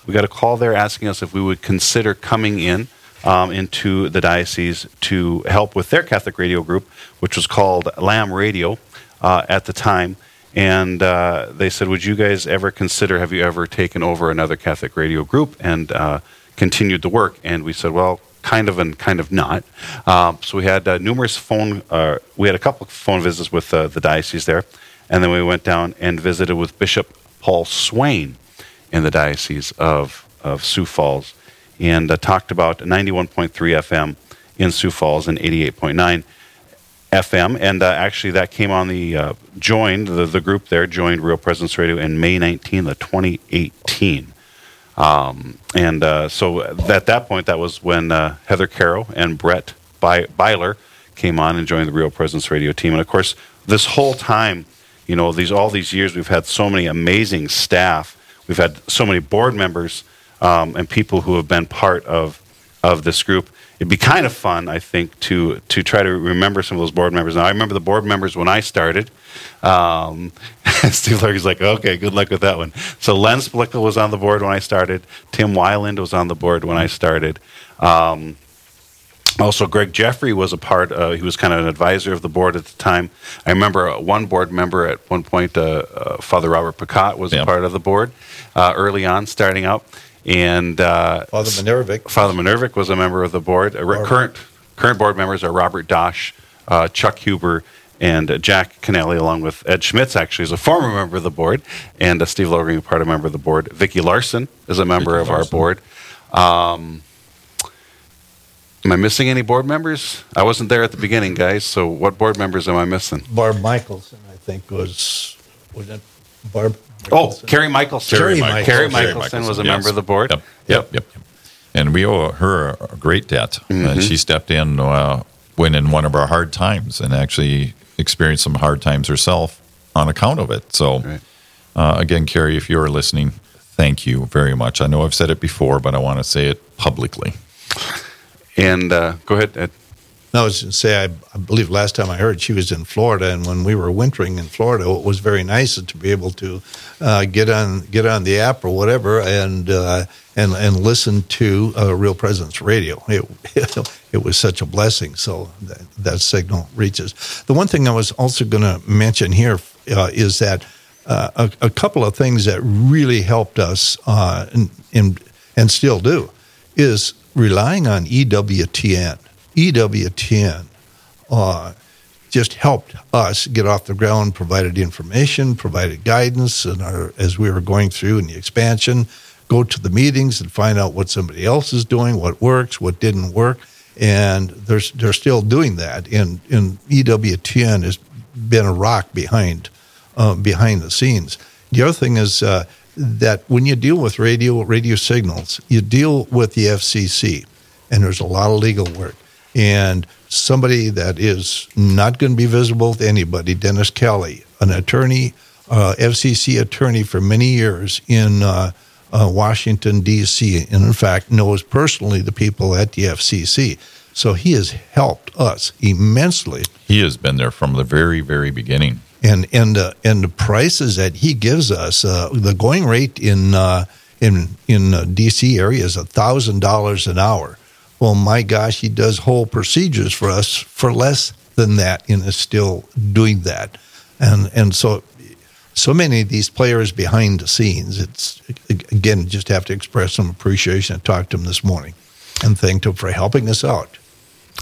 we got a call there asking us if we would consider coming in um, into the diocese to help with their Catholic radio group, which was called Lamb Radio uh, at the time. And uh, they said, Would you guys ever consider, have you ever taken over another Catholic radio group and uh, continued the work? And we said, Well, kind of and kind of not. Um, so we had uh, numerous phone, uh, we had a couple of phone visits with uh, the diocese there. And then we went down and visited with Bishop Paul Swain in the Diocese of, of Sioux Falls and uh, talked about 91.3 FM in Sioux Falls and 88.9 FM. And uh, actually, that came on the uh, joined, the, the group there joined Real Presence Radio in May 19th of 2018. Um, and uh, so at that point, that was when uh, Heather Carroll and Brett Byler came on and joined the Real Presence Radio team. And of course, this whole time, you know, these all these years, we've had so many amazing staff. We've had so many board members um, and people who have been part of of this group. It'd be kind of fun, I think, to to try to remember some of those board members. Now, I remember the board members when I started. Um, [LAUGHS] Steve Larky's like, okay, good luck with that one. So Len Splickle was on the board when I started. Tim Weiland was on the board when I started. Um, also, Greg Jeffrey was a part. Uh, he was kind of an advisor of the board at the time. I remember uh, one board member at one point, uh, uh Father Robert Picot, was yeah. a part of the board uh, early on, starting out. And uh, Father Minervic. Father Minervic was a member of the board. Uh, current current board members are Robert Dosh, uh, Chuck Huber, and uh, Jack Canelli, along with Ed Schmitz, actually, is a former member of the board, and uh, Steve Logan, a part of member of the board. Vicki Larson is a member Vicky of Larson. our board. Um, am I missing any board members? I wasn't there at the beginning, guys. So, what board members am I missing? Barb Michelson, I think, was was that Barb? Oh, Carrie Michelson. Carrie, Michelson. Carrie Michelson was a yes. member of the board. Yep. Yep. Yep. yep. And we owe her a great debt. Uh, mm-hmm. Uh, she stepped in uh, when in one of our hard times and actually experienced some hard times herself on account of it. So, right. uh, again, Carrie, if you're listening, thank you very much. I know I've said it before, but I want to say it publicly. [LAUGHS] And uh, go ahead, Ed. No, I was going to say, I, I, believe last time I heard she was in Florida, and when we were wintering in Florida, it was very nice to be able to uh, get on get on the app or whatever and uh, and and listen to uh, Real Presence Radio. It, [LAUGHS] it, was such a blessing. So that, that, signal reaches. The one thing I was also going to mention here uh, is that uh, a, a, couple of things that really helped us uh, in, and still do is relying on EWTN EWTN uh, just helped us get off the ground, provided information, provided guidance, and our, as we were going through in the expansion, go to the meetings and find out what somebody else is doing, what works, what didn't work, and they're they're still doing that. And, and EWTN has been a rock behind uh, behind the scenes. The other thing is. Uh, that when you deal with radio radio signals, you deal with the FCC, and there's a lot of legal work and somebody that is not going to be visible to anybody, Dennis Kelly, an attorney, uh, FCC attorney for many years in uh, uh, Washington, D.C., and in fact knows personally the people at the FCC. So he has helped us immensely. He has been there from the very, very beginning. And and uh, and the prices that he gives us, uh, the going rate in uh, in in D.C. area is thousand dollars an hour well, my gosh, he does whole procedures for us for less than that and is still doing that. And, and so, so many of these players behind the scenes, it's, again, just have to express some appreciation. I talked to him this morning and thanked him for helping us out.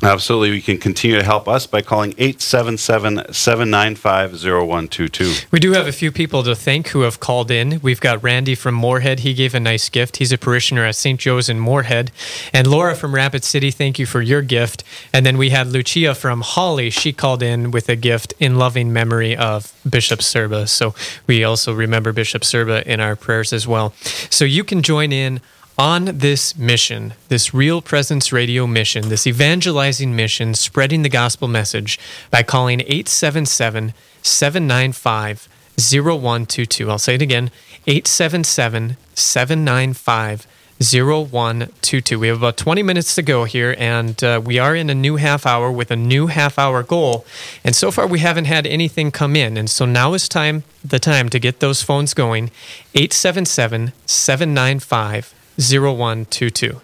Absolutely. You can continue to help us by calling 877 795 0122. We do have a few people to thank who have called in. We've got Randy from Moorhead. He gave a nice gift. He's a parishioner at St. Joe's in Moorhead. And Laura from Rapid City, thank you for your gift. And then we had Lucia from Holly. She called in with a gift in loving memory of Bishop Sirba. So we also remember Bishop Sirba in our prayers as well. So you can join in on this mission, this Real Presence Radio mission, this evangelizing mission, spreading the gospel message by calling 877 795 0122. I'll say it again 877 795 0122. We have about 20 minutes to go here, and uh, we are in a new half hour with a new half hour goal. And so far, we haven't had anything come in. And so now is time the time to get those phones going 877 795 0122.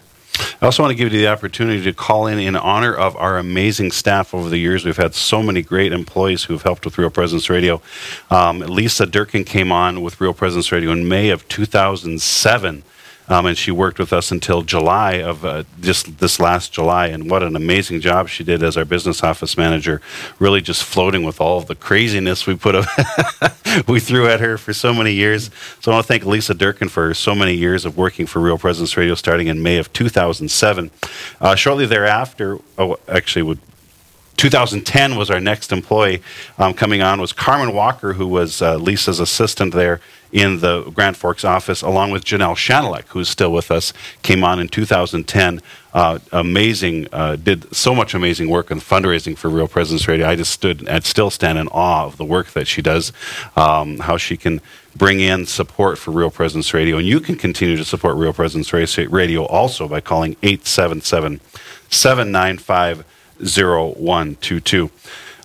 I also want to give you the opportunity to call in in honor of our amazing staff over the years. We've had so many great employees who've helped with Real Presence Radio. Um, Lisa Durkin came on with Real Presence Radio in May of 2007. Um, and she worked with us until July of uh, just this last July. And what an amazing job she did as our business office manager, really just floating with all of the craziness we put up, [LAUGHS] we threw at her for so many years. So I want to thank Lisa Durkin for so many years of working for Real Presence Radio, starting in May of 2007. Uh, shortly thereafter, oh, actually, would 2010 was our next employee um, coming on was Carmen Walker, who was uh, Lisa's assistant there in the Grand Forks office, along with Janelle Shanalek, who's still with us, came on in 2010. Uh, amazing, uh, did so much amazing work in fundraising for Real Presence Radio. I just stood and still stand in awe of the work that she does, um, how she can bring in support for Real Presence Radio. And you can continue to support Real Presence Radio also by calling 877 795 0122.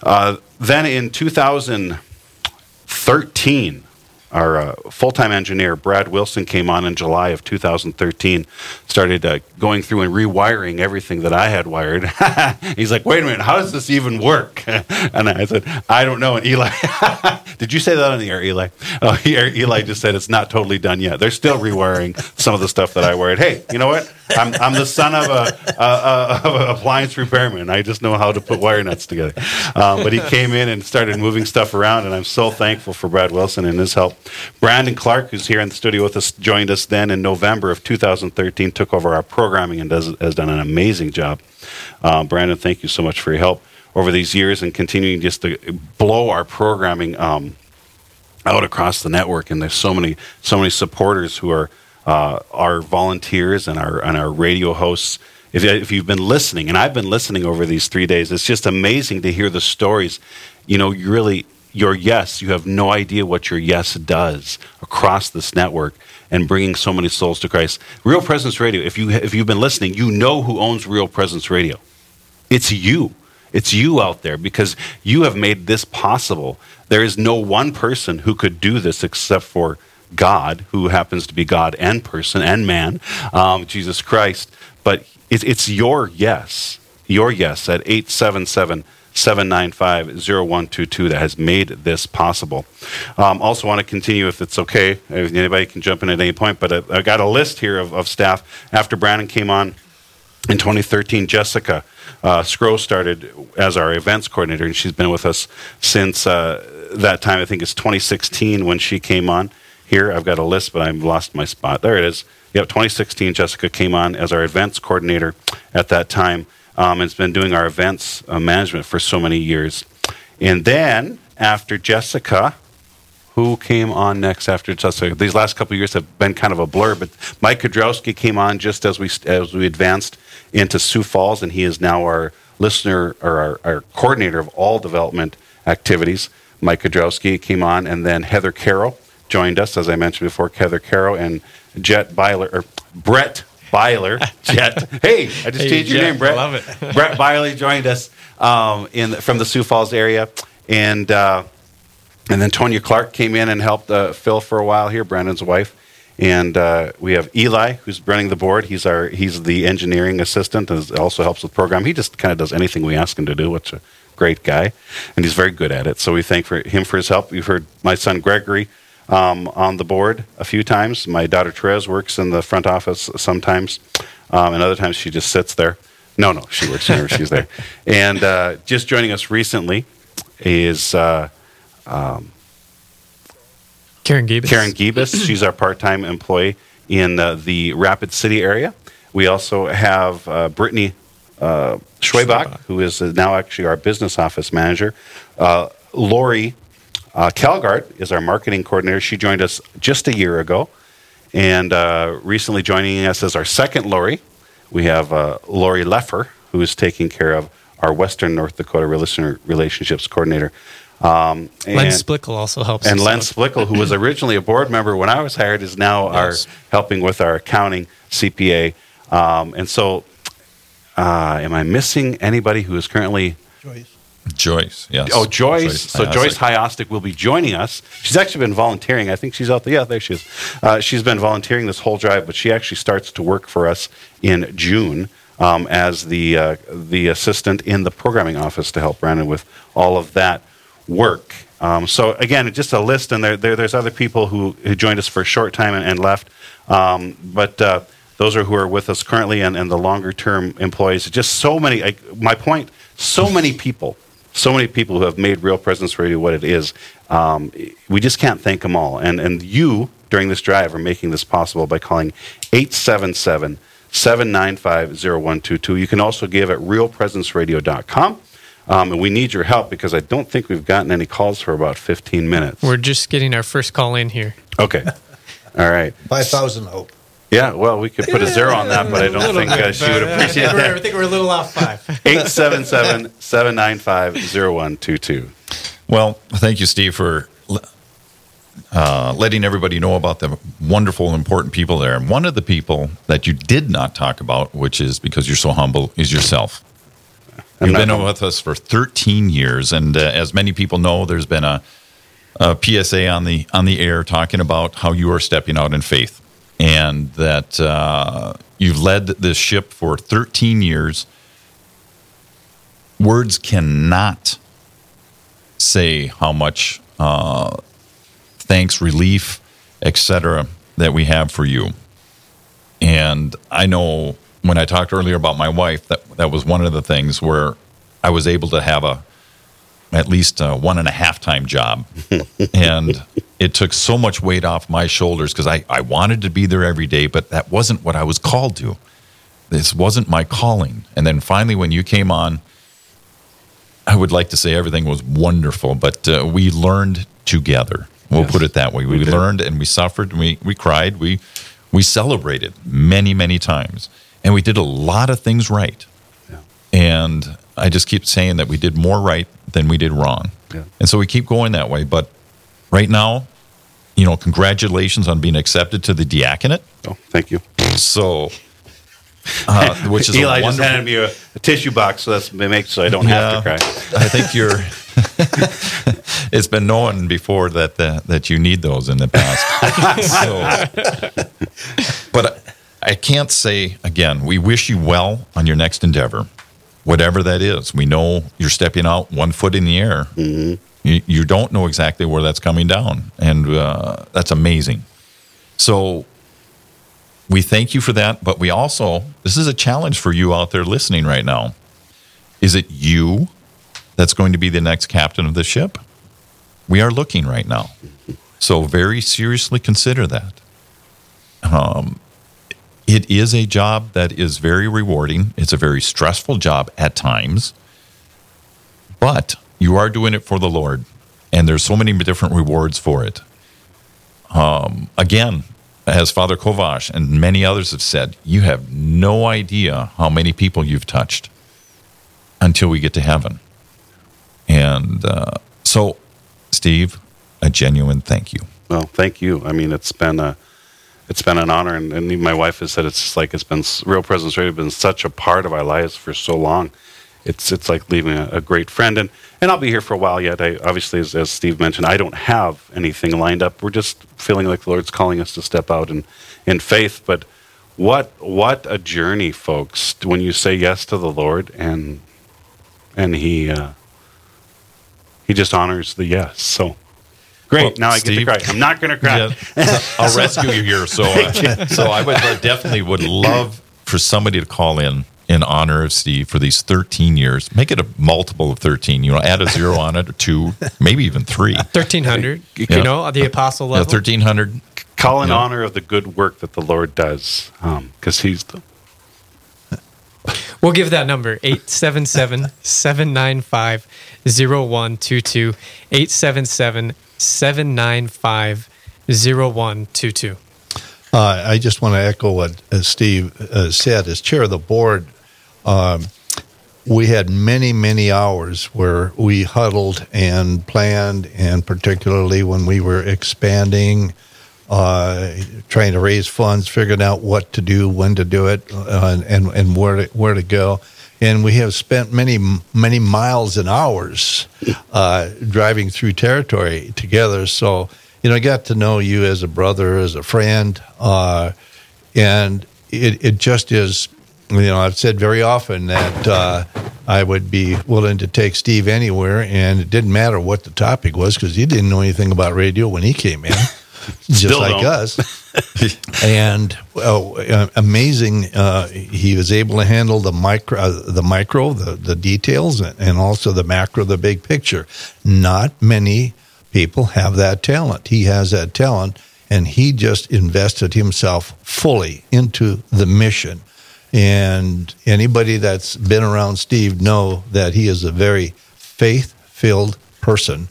Uh, then in 2013, our uh, full-time engineer Brad Wilson came on in July of 2013, started uh, going through and rewiring everything that I had wired. [LAUGHS] He's like, "Wait a minute, how does this even work?" [LAUGHS] and I said, "I don't know." And Eli, [LAUGHS] did you say that on the air, Eli? Oh, Eli just said it's not totally done yet. They're still rewiring some of the stuff that I wired. Hey, you know what? I'm, I'm the son of a, a, a, appliance repairman. I just know how to put wire nuts together. Um, but he came in and started moving stuff around, and I'm so thankful for Brad Wilson and his help. Brandon Clark, who's here in the studio with us, joined us then in November of 2013, took over our programming and does, has done an amazing job. Um, Brandon, thank you so much for your help over these years and continuing just to blow our programming um, out across the network. And there's so many, so many supporters who are uh, our volunteers and our and our radio hosts. If, if you've been listening, and I've been listening over these three days, it's just amazing to hear the stories. You know, you really your yes, you have no idea what your yes does across this network and bringing so many souls to Christ. Real Presence Radio, if you if you've been listening, you know who owns Real Presence Radio. It's you. It's you out there because you have made this possible. There is no one person who could do this except for God, who happens to be God and person and man, um, Jesus Christ. But it, it's your yes, your yes at 877 795 0122 that has made this possible. Um, also, want to continue, if it's okay, if anybody can jump in at any point, but I, I got a list here of, of staff. After Brandon came on in 2013, Jessica uh, Scrow started as our events coordinator, and she's been with us since uh, that time. I think it's 2016 when she came on here. I've got a list, but I've lost my spot. There it is. Yep, 2016, Jessica came on as our events coordinator at that time um, and has been doing our events uh, management for so many years. And then after Jessica, who came on next after Jessica? These last couple years have been kind of a blur, but Mike Kudrowski came on just as we as we advanced into Sioux Falls, and he is now our listener or our, our coordinator of all development activities. Mike Kudrowski came on, and then Heather Carroll joined us, as I mentioned before, Heather Carroll and Jet Byler, or Brett Byler. [LAUGHS] Jet. hey, I just hey, changed Jet, your name, Brett. I love it. [LAUGHS] Brett Byler joined us um, in from the Sioux Falls area, and uh, and then Tonya Clark came in and helped uh, Phil for a while here, Brandon's wife. And uh, we have Eli, who's running the board. He's our he's the engineering assistant, and also helps with program. He just kind of does anything we ask him to do, which a great guy, and he's very good at it. So we thank for him for his help. You've heard my son Gregory um, on the board a few times. My daughter Therese works in the front office sometimes, um, and other times she just sits there. No, no, she works here. She's there. [LAUGHS] And uh, just joining us recently is uh, Karen Giebes. Karen Giebus. She's our part-time employee in uh, the Rapid City area. We also have uh, Brittany uh, Schwebach, Schwebach. who is now actually our business office manager. Uh, Lori uh, Kelgart is our marketing coordinator. She joined us just a year ago. And uh, recently joining us as our second Lori, we have uh, Lori Leffer, who is taking care of our Western North Dakota Rela- Relationships Coordinator. Um, Len and- Splickle also helps. and us Len out. Splickle, who was originally a board member when I was hired, is now Yes. our helping with our accounting CPA. Um, and so, uh, am I missing anybody who is currently? Joyce. Joyce, yes. Oh, Joyce. so Hyosik. Joyce Hyostic will be joining us. She's actually been volunteering. I think she's out there. Yeah, there she is. Uh, she's been volunteering this whole drive, but she actually starts to work for us in June um, as the uh, the assistant in the programming office to help Brandon with all of that work. Um, so again, just a list, and there, there there's other people who, who joined us for a short time and, and left, um, but. Uh, those are who are with us currently and, and the longer term employees. Just so many, like, my point, so many people, so many people who have made Real Presence Radio what it is. Um, we just can't thank them all. And, and you, during this drive, are making this possible by calling 877 795 0122. You can also give at realpresenceradio.com. Um, and we need your help because I don't think we've gotten any calls for about 15 minutes. We're just getting our first call in here. Okay. [LAUGHS] All right. 5,000 hope. Yeah, well, we could put a zero on that, but I don't think uh, she would appreciate that. I think we're a little off five. [LAUGHS] 877 795 0122. Well, thank you, Steve, for uh, letting everybody know about the wonderful, important people there. And one of the people that you did not talk about, which is because you're so humble, is yourself. I'm You've been humble. with us for 13 years, and uh, as many people know, there's been a, a PSA on the on the air talking about how you are stepping out in faith, and that uh, you've led this ship for 13 years. Words cannot say how much uh, thanks, relief, etc., that we have for you. And I know when I talked earlier about my wife, that that was one of the things where I was able to have a at least a one and a half time job, [LAUGHS] and it took so much weight off my shoulders because I I wanted to be there every day, but that wasn't what I was called to. This wasn't my calling. And then finally, when you came on, I would like to say everything was wonderful, but uh, we learned together. We'll Yes, put it that way. We, we learned and we suffered and we, we cried. We, we celebrated many, many times. And we did a lot of things right. Yeah. And I just keep saying that we did more right than we did wrong. Yeah. And so we keep going that way. But right now, you know, congratulations on being accepted to the diaconate. Oh, thank you. So, uh, [LAUGHS] which is Eli a just handed me a, a tissue box, so that's makes so I don't have to cry. I think you're. [LAUGHS] it's been known before that uh, that you need those in the past. [LAUGHS] so, but I can't say again. We wish you well on your next endeavor, whatever that is. We know you're stepping out one foot in the air. You, you don't know exactly where that's coming down, and uh, that's amazing. So we thank you for that, but we also this is a challenge for you out there listening right now. Is it you that's going to be the next captain of the ship? We are looking right now. So very seriously consider that. Um, it is a job that is very rewarding. It's a very stressful job at times, but you are doing it for the Lord, and there's so many different rewards for it. Um, again, as Father Kovash and many others have said, you have no idea how many people you've touched until we get to heaven. And uh, so, Steve, a genuine thank you. Well, thank you. I mean, it's been a, it's been an honor, and, and even my wife has said it's like it's been Real Presence Radio has been such a part of our lives for so long. It's it's like leaving a, a great friend, and and I'll be here for a while yet. I obviously, as, as Steve mentioned, I don't have anything lined up. We're just feeling like the Lord's calling us to step out in in faith. But what what a journey, folks! When you say yes to the Lord, and and He uh, He just honors the yes. So. Great. Well, now I get to cry. I'm not going to cry. Yeah, I'll [LAUGHS] rescue you here. So, uh, so I would uh, definitely would love for somebody to call in in honor of Steve for these 13 years. Make it a multiple of 13. You know, add a zero on it, or two, maybe even three. 1300, you Yeah. know, the apostle Yeah, level. 1300. Call in Yeah. honor of the good work that the Lord does, because He's the We'll give that number 877 795 0122. 877 795 0122. Uh, I just want to echo what uh, Steve uh, said. As chair of the board, um, we had many, many hours where we huddled and planned, and particularly when we were expanding, uh, trying to raise funds, figuring out what to do, when to do it, uh, and and where to, where to go. And we have spent many many miles and hours uh, driving through territory together. So you know, I got to know you as a brother, as a friend, uh, and it it just is. You know, I've said very often that uh, I would be willing to take Steve anywhere, and it didn't matter what the topic was because he didn't know anything about radio when he came in, [LAUGHS] just Still like don't. us. [LAUGHS] and well, uh, amazing, uh, he was able to handle the micro, uh, the micro, the the details, and, and also the macro, the big picture. Not many people have that talent. He has that talent, and he just invested himself fully into the mission. And anybody that's been around Steve know that he is a very faith-filled person,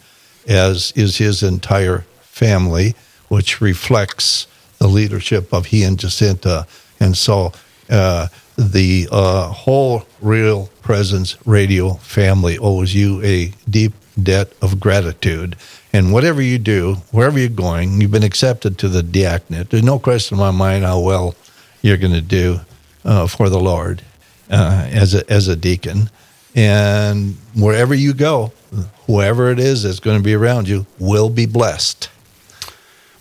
as is his entire family, which reflects the leadership of he and Jacinta. And so uh, the uh, whole Real Presence Radio family owes you a deep debt of gratitude. And whatever you do, wherever you're going, you've been accepted to the diaconate. There's no question in my mind how well you're going to do uh, for the Lord uh, as a as a deacon. And wherever you go, whoever it is that's going to be around you will be blessed.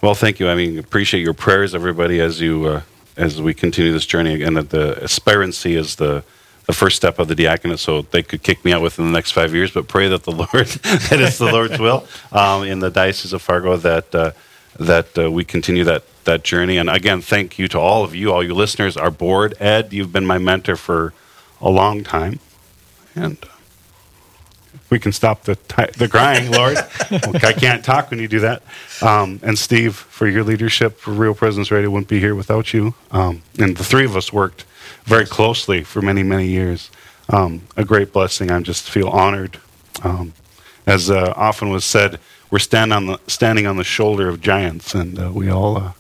Well, thank you. I mean, appreciate your prayers, everybody, as you uh, as we continue this journey. Again, that the aspirancy is the the first step of the diaconate, so they could kick me out within the next five years. But pray that the [LAUGHS] Lord that it's the Lord's will um, in the diocese of Fargo that uh, that uh, we continue that that journey. And again, thank you to all of you, all you listeners, our board. Ed, you've been my mentor for a long time, and. We can stop the the crying, Lord. I can't talk when you do that. Um, and Steve, for your leadership for Real Presence Radio, wouldn't be here without you. Um, and the three of us worked very closely for many, many years. Um, a great blessing. I just feel honored. Um, as uh, often was said, we're stand on the, standing on the shoulder of giants, and uh, we all uh,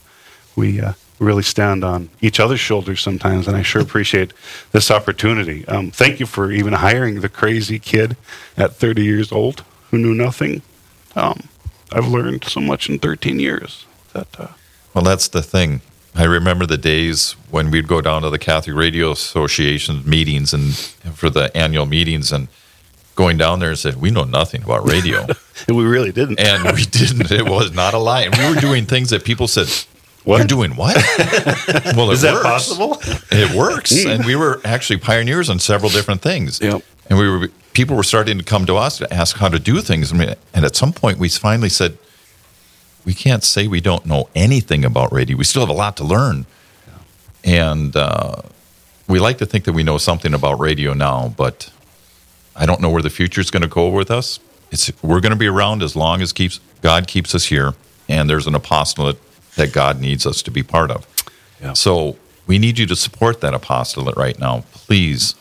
we uh, really stand on each other's shoulders sometimes, and I sure appreciate this opportunity. Um, thank you for even hiring the crazy kid at 30 years old who knew nothing. Um, I've learned so much in 13 years that uh, Well, that's the thing. I remember the days when we'd go down to the Catholic Radio Association meetings and for the annual meetings and going down there and said, "We know nothing about radio," [LAUGHS] we really didn't. and we didn't. It was not a lie. And we were doing things that people said, What? "You're doing what?" [LAUGHS] well, it Is that works. possible? It works, and we were actually pioneers on several different things. Yep. And we were people were starting to come to us to ask how to do things, and at some point we finally said, "We can't say we don't know anything about radio. We still have a lot to learn." And uh, we like to think that we know something about radio now, but I don't know where the future is going to go with us. It's we're going to be around as long as keeps God keeps us here, and there's an apostolate that God needs us to be part of. Yeah. So we need you to support that apostolate right now, please.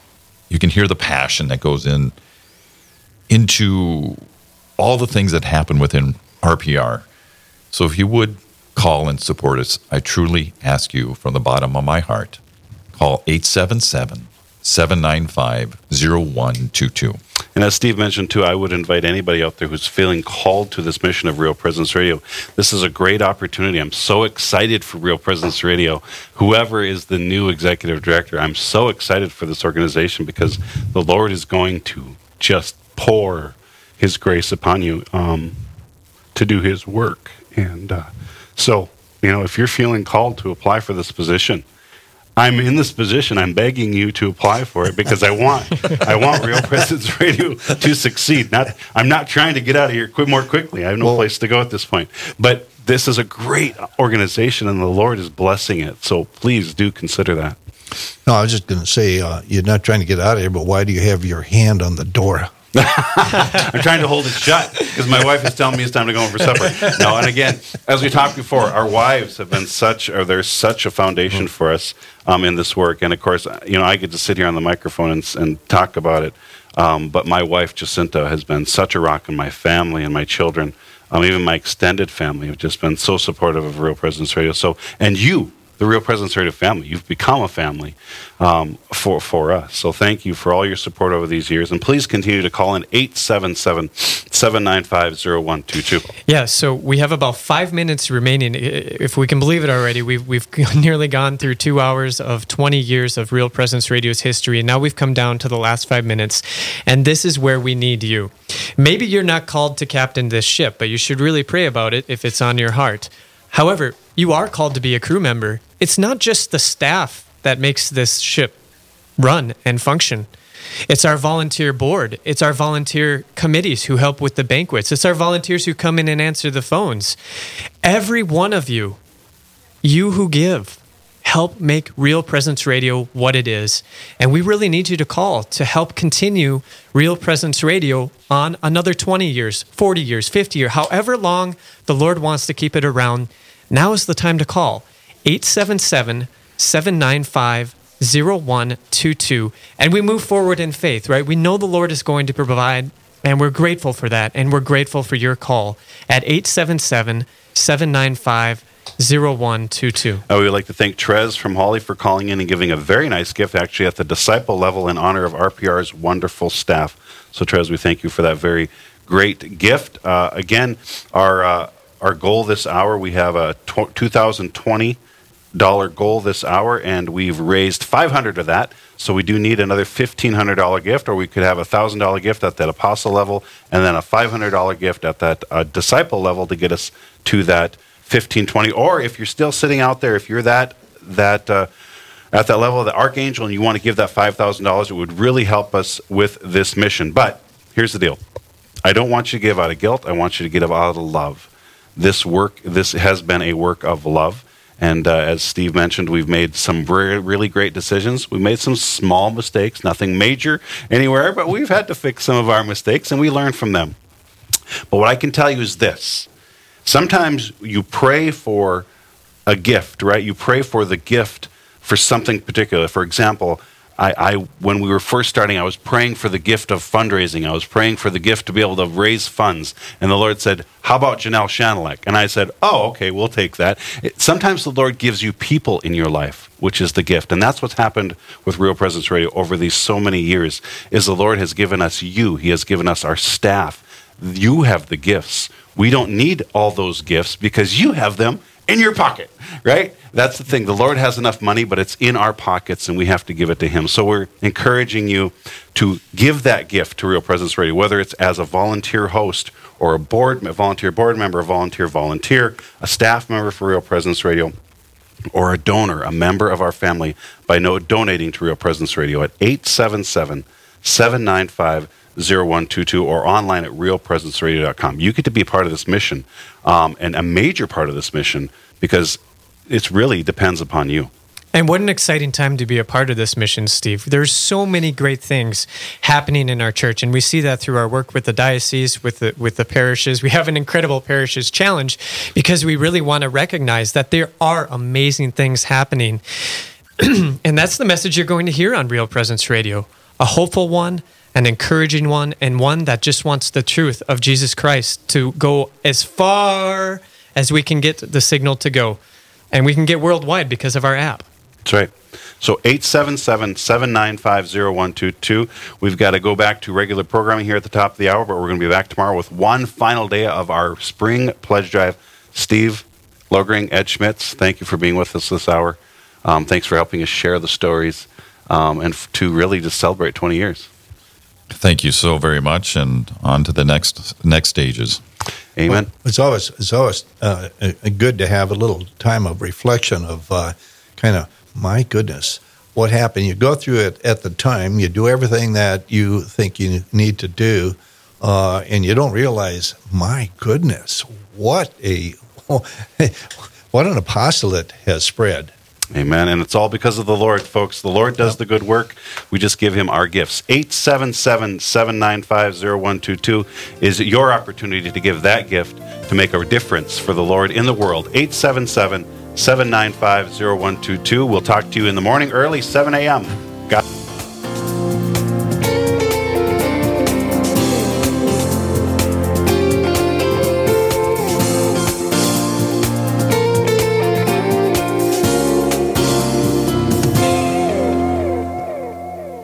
You can hear the passion that goes in into all the things that happen within RPR. So if you would call and support us, I truly ask you from the bottom of my heart. Call 877 795 0122. And as Steve mentioned too, I would invite anybody out there who's feeling called to this mission of Real Presence Radio. This is a great opportunity. I'm so excited for Real Presence Radio. Whoever is the new executive director, I'm so excited for this organization because the Lord is going to just pour His grace upon you um, to do His work. And uh, so, you know, if you're feeling called to apply for this position, I'm in this position. I'm begging you to apply for it because I want I want Real [LAUGHS] Presence Radio to succeed. Not I'm not trying to get out of here quick, more quickly. I have no Well- place to go at this point. But this is a great organization, and the Lord is blessing it. So please do consider that. No, I was just going to say, uh, you're not trying to get out of here, but why do you have your hand on the door? I'm trying to hold it shut because my wife is telling me it's time to go home for supper. No, and again, as we talked before, our wives have been such, or they're such a foundation for us um, in this work. And of course, you know, I get to sit here on the microphone and, and talk about it. Um, but my wife, Jacinta, has been such a rock in my family and my children. Um, even my extended family have just been so supportive of Real Presence Radio. So, and you, the Real Presence Radio family. You've become a family um, for, for us. So thank you for all your support over these years. And please continue to call in 877 795 0122. Yeah, so we have about five minutes remaining. If we can believe it already, we've, we've [LAUGHS] nearly gone through two hours of 20 years of Real Presence Radio's history. And now we've come down to the last five minutes. And this is where we need you. Maybe you're not called to captain this ship, but you should really pray about it if it's on your heart. However, you are called to be a crew member. It's not just the staff that makes this ship run and function. It's our volunteer board. It's our volunteer committees who help with the banquets. It's our volunteers who come in and answer the phones. Every one of you, you who give, help make Real Presence Radio what it is. And we really need you to call to help continue Real Presence Radio on another 20 years, 40 years, 50 years, however long the Lord wants to keep it around. Now is the time to call 877 795 0122. And we move forward in faith, right? We know the Lord is going to provide, and we're grateful for that. And we're grateful for your call at 877 795 0122. Uh, we would like to thank Trez from Holly for calling in and giving a very nice gift, actually at the disciple level, in honor of RPR's wonderful staff. So, Trez, we thank you for that very great gift. Uh, again, our uh, our goal this hour, we have a tw- 2020 dollar goal this hour, and we've raised 500 of that. So we do need another $1,500 gift, or we could have a thousand dollar gift at that apostle level, and then a $500 gift at that uh, disciple level to get us to that 1520. Or if you're still sitting out there, if you're that that uh, at that level of the archangel, and you want to give that $5,000, it would really help us with this mission. But here's the deal: I don't want you to give out of guilt. I want you to give out of love. This work, this has been a work of love. And uh, as Steve mentioned, we've made some re- really great decisions. We made some small mistakes, nothing major anywhere, but we've had to fix some of our mistakes and we learn from them. But what I can tell you is this sometimes you pray for a gift, right? You pray for the gift for something particular. For example, I, I, when we were first starting, I was praying for the gift of fundraising. I was praying for the gift to be able to raise funds. And the Lord said, How about Janelle Shanelek? And I said, Oh, okay, we'll take that. It, sometimes the Lord gives you people in your life, which is the gift. And that's what's happened with Real Presence Radio over these so many years, is the Lord has given us you. He has given us our staff. You have the gifts. We don't need all those gifts because you have them in your pocket, right? That's the thing. The Lord has enough money, but it's in our pockets and we have to give it to Him. So we're encouraging you to give that gift to Real Presence Radio, whether it's as a volunteer host or a board, a volunteer board member, a volunteer volunteer, a staff member for Real Presence Radio, or a donor, a member of our family, by no donating to Real Presence Radio at 877 795 0122 or online at realpresenceradio.com. You get to be part of this mission um, and a major part of this mission because it really depends upon you. And what an exciting time to be a part of this mission, Steve. There's so many great things happening in our church, and we see that through our work with the diocese, with the with the parishes. We have an incredible parishes challenge because we really want to recognize that there are amazing things happening. [CLEARS THROAT] and that's the message you're going to hear on Real Presence Radio. A hopeful one, an encouraging one, and one that just wants the truth of Jesus Christ to go as far as we can get the signal to go. And we can get worldwide because of our app. That's right. So 877 795 0122. We've got to go back to regular programming here at the top of the hour, but we're going to be back tomorrow with one final day of our spring pledge drive. Steve Loegering, Ed Schmitz, thank you for being with us this hour. Um, thanks for helping us share the stories um, and f- to really just celebrate 20 years. Thank you so very much, and on to the next next stages. Amen. Well, it's always it's always uh, good to have a little time of reflection of uh, kind of my goodness, what happened? You go through it at the time, you do everything that you think you need to do, uh, and you don't realize, my goodness, what a [LAUGHS] what an apostolate has spread. Amen. And it's all because of the Lord, folks. The Lord does the good work. We just give him our gifts. 877 795 0122 is your opportunity to give that gift to make a difference for the Lord in the world. 877 795 0122. We'll talk to you in the morning early, 7 a.m. God.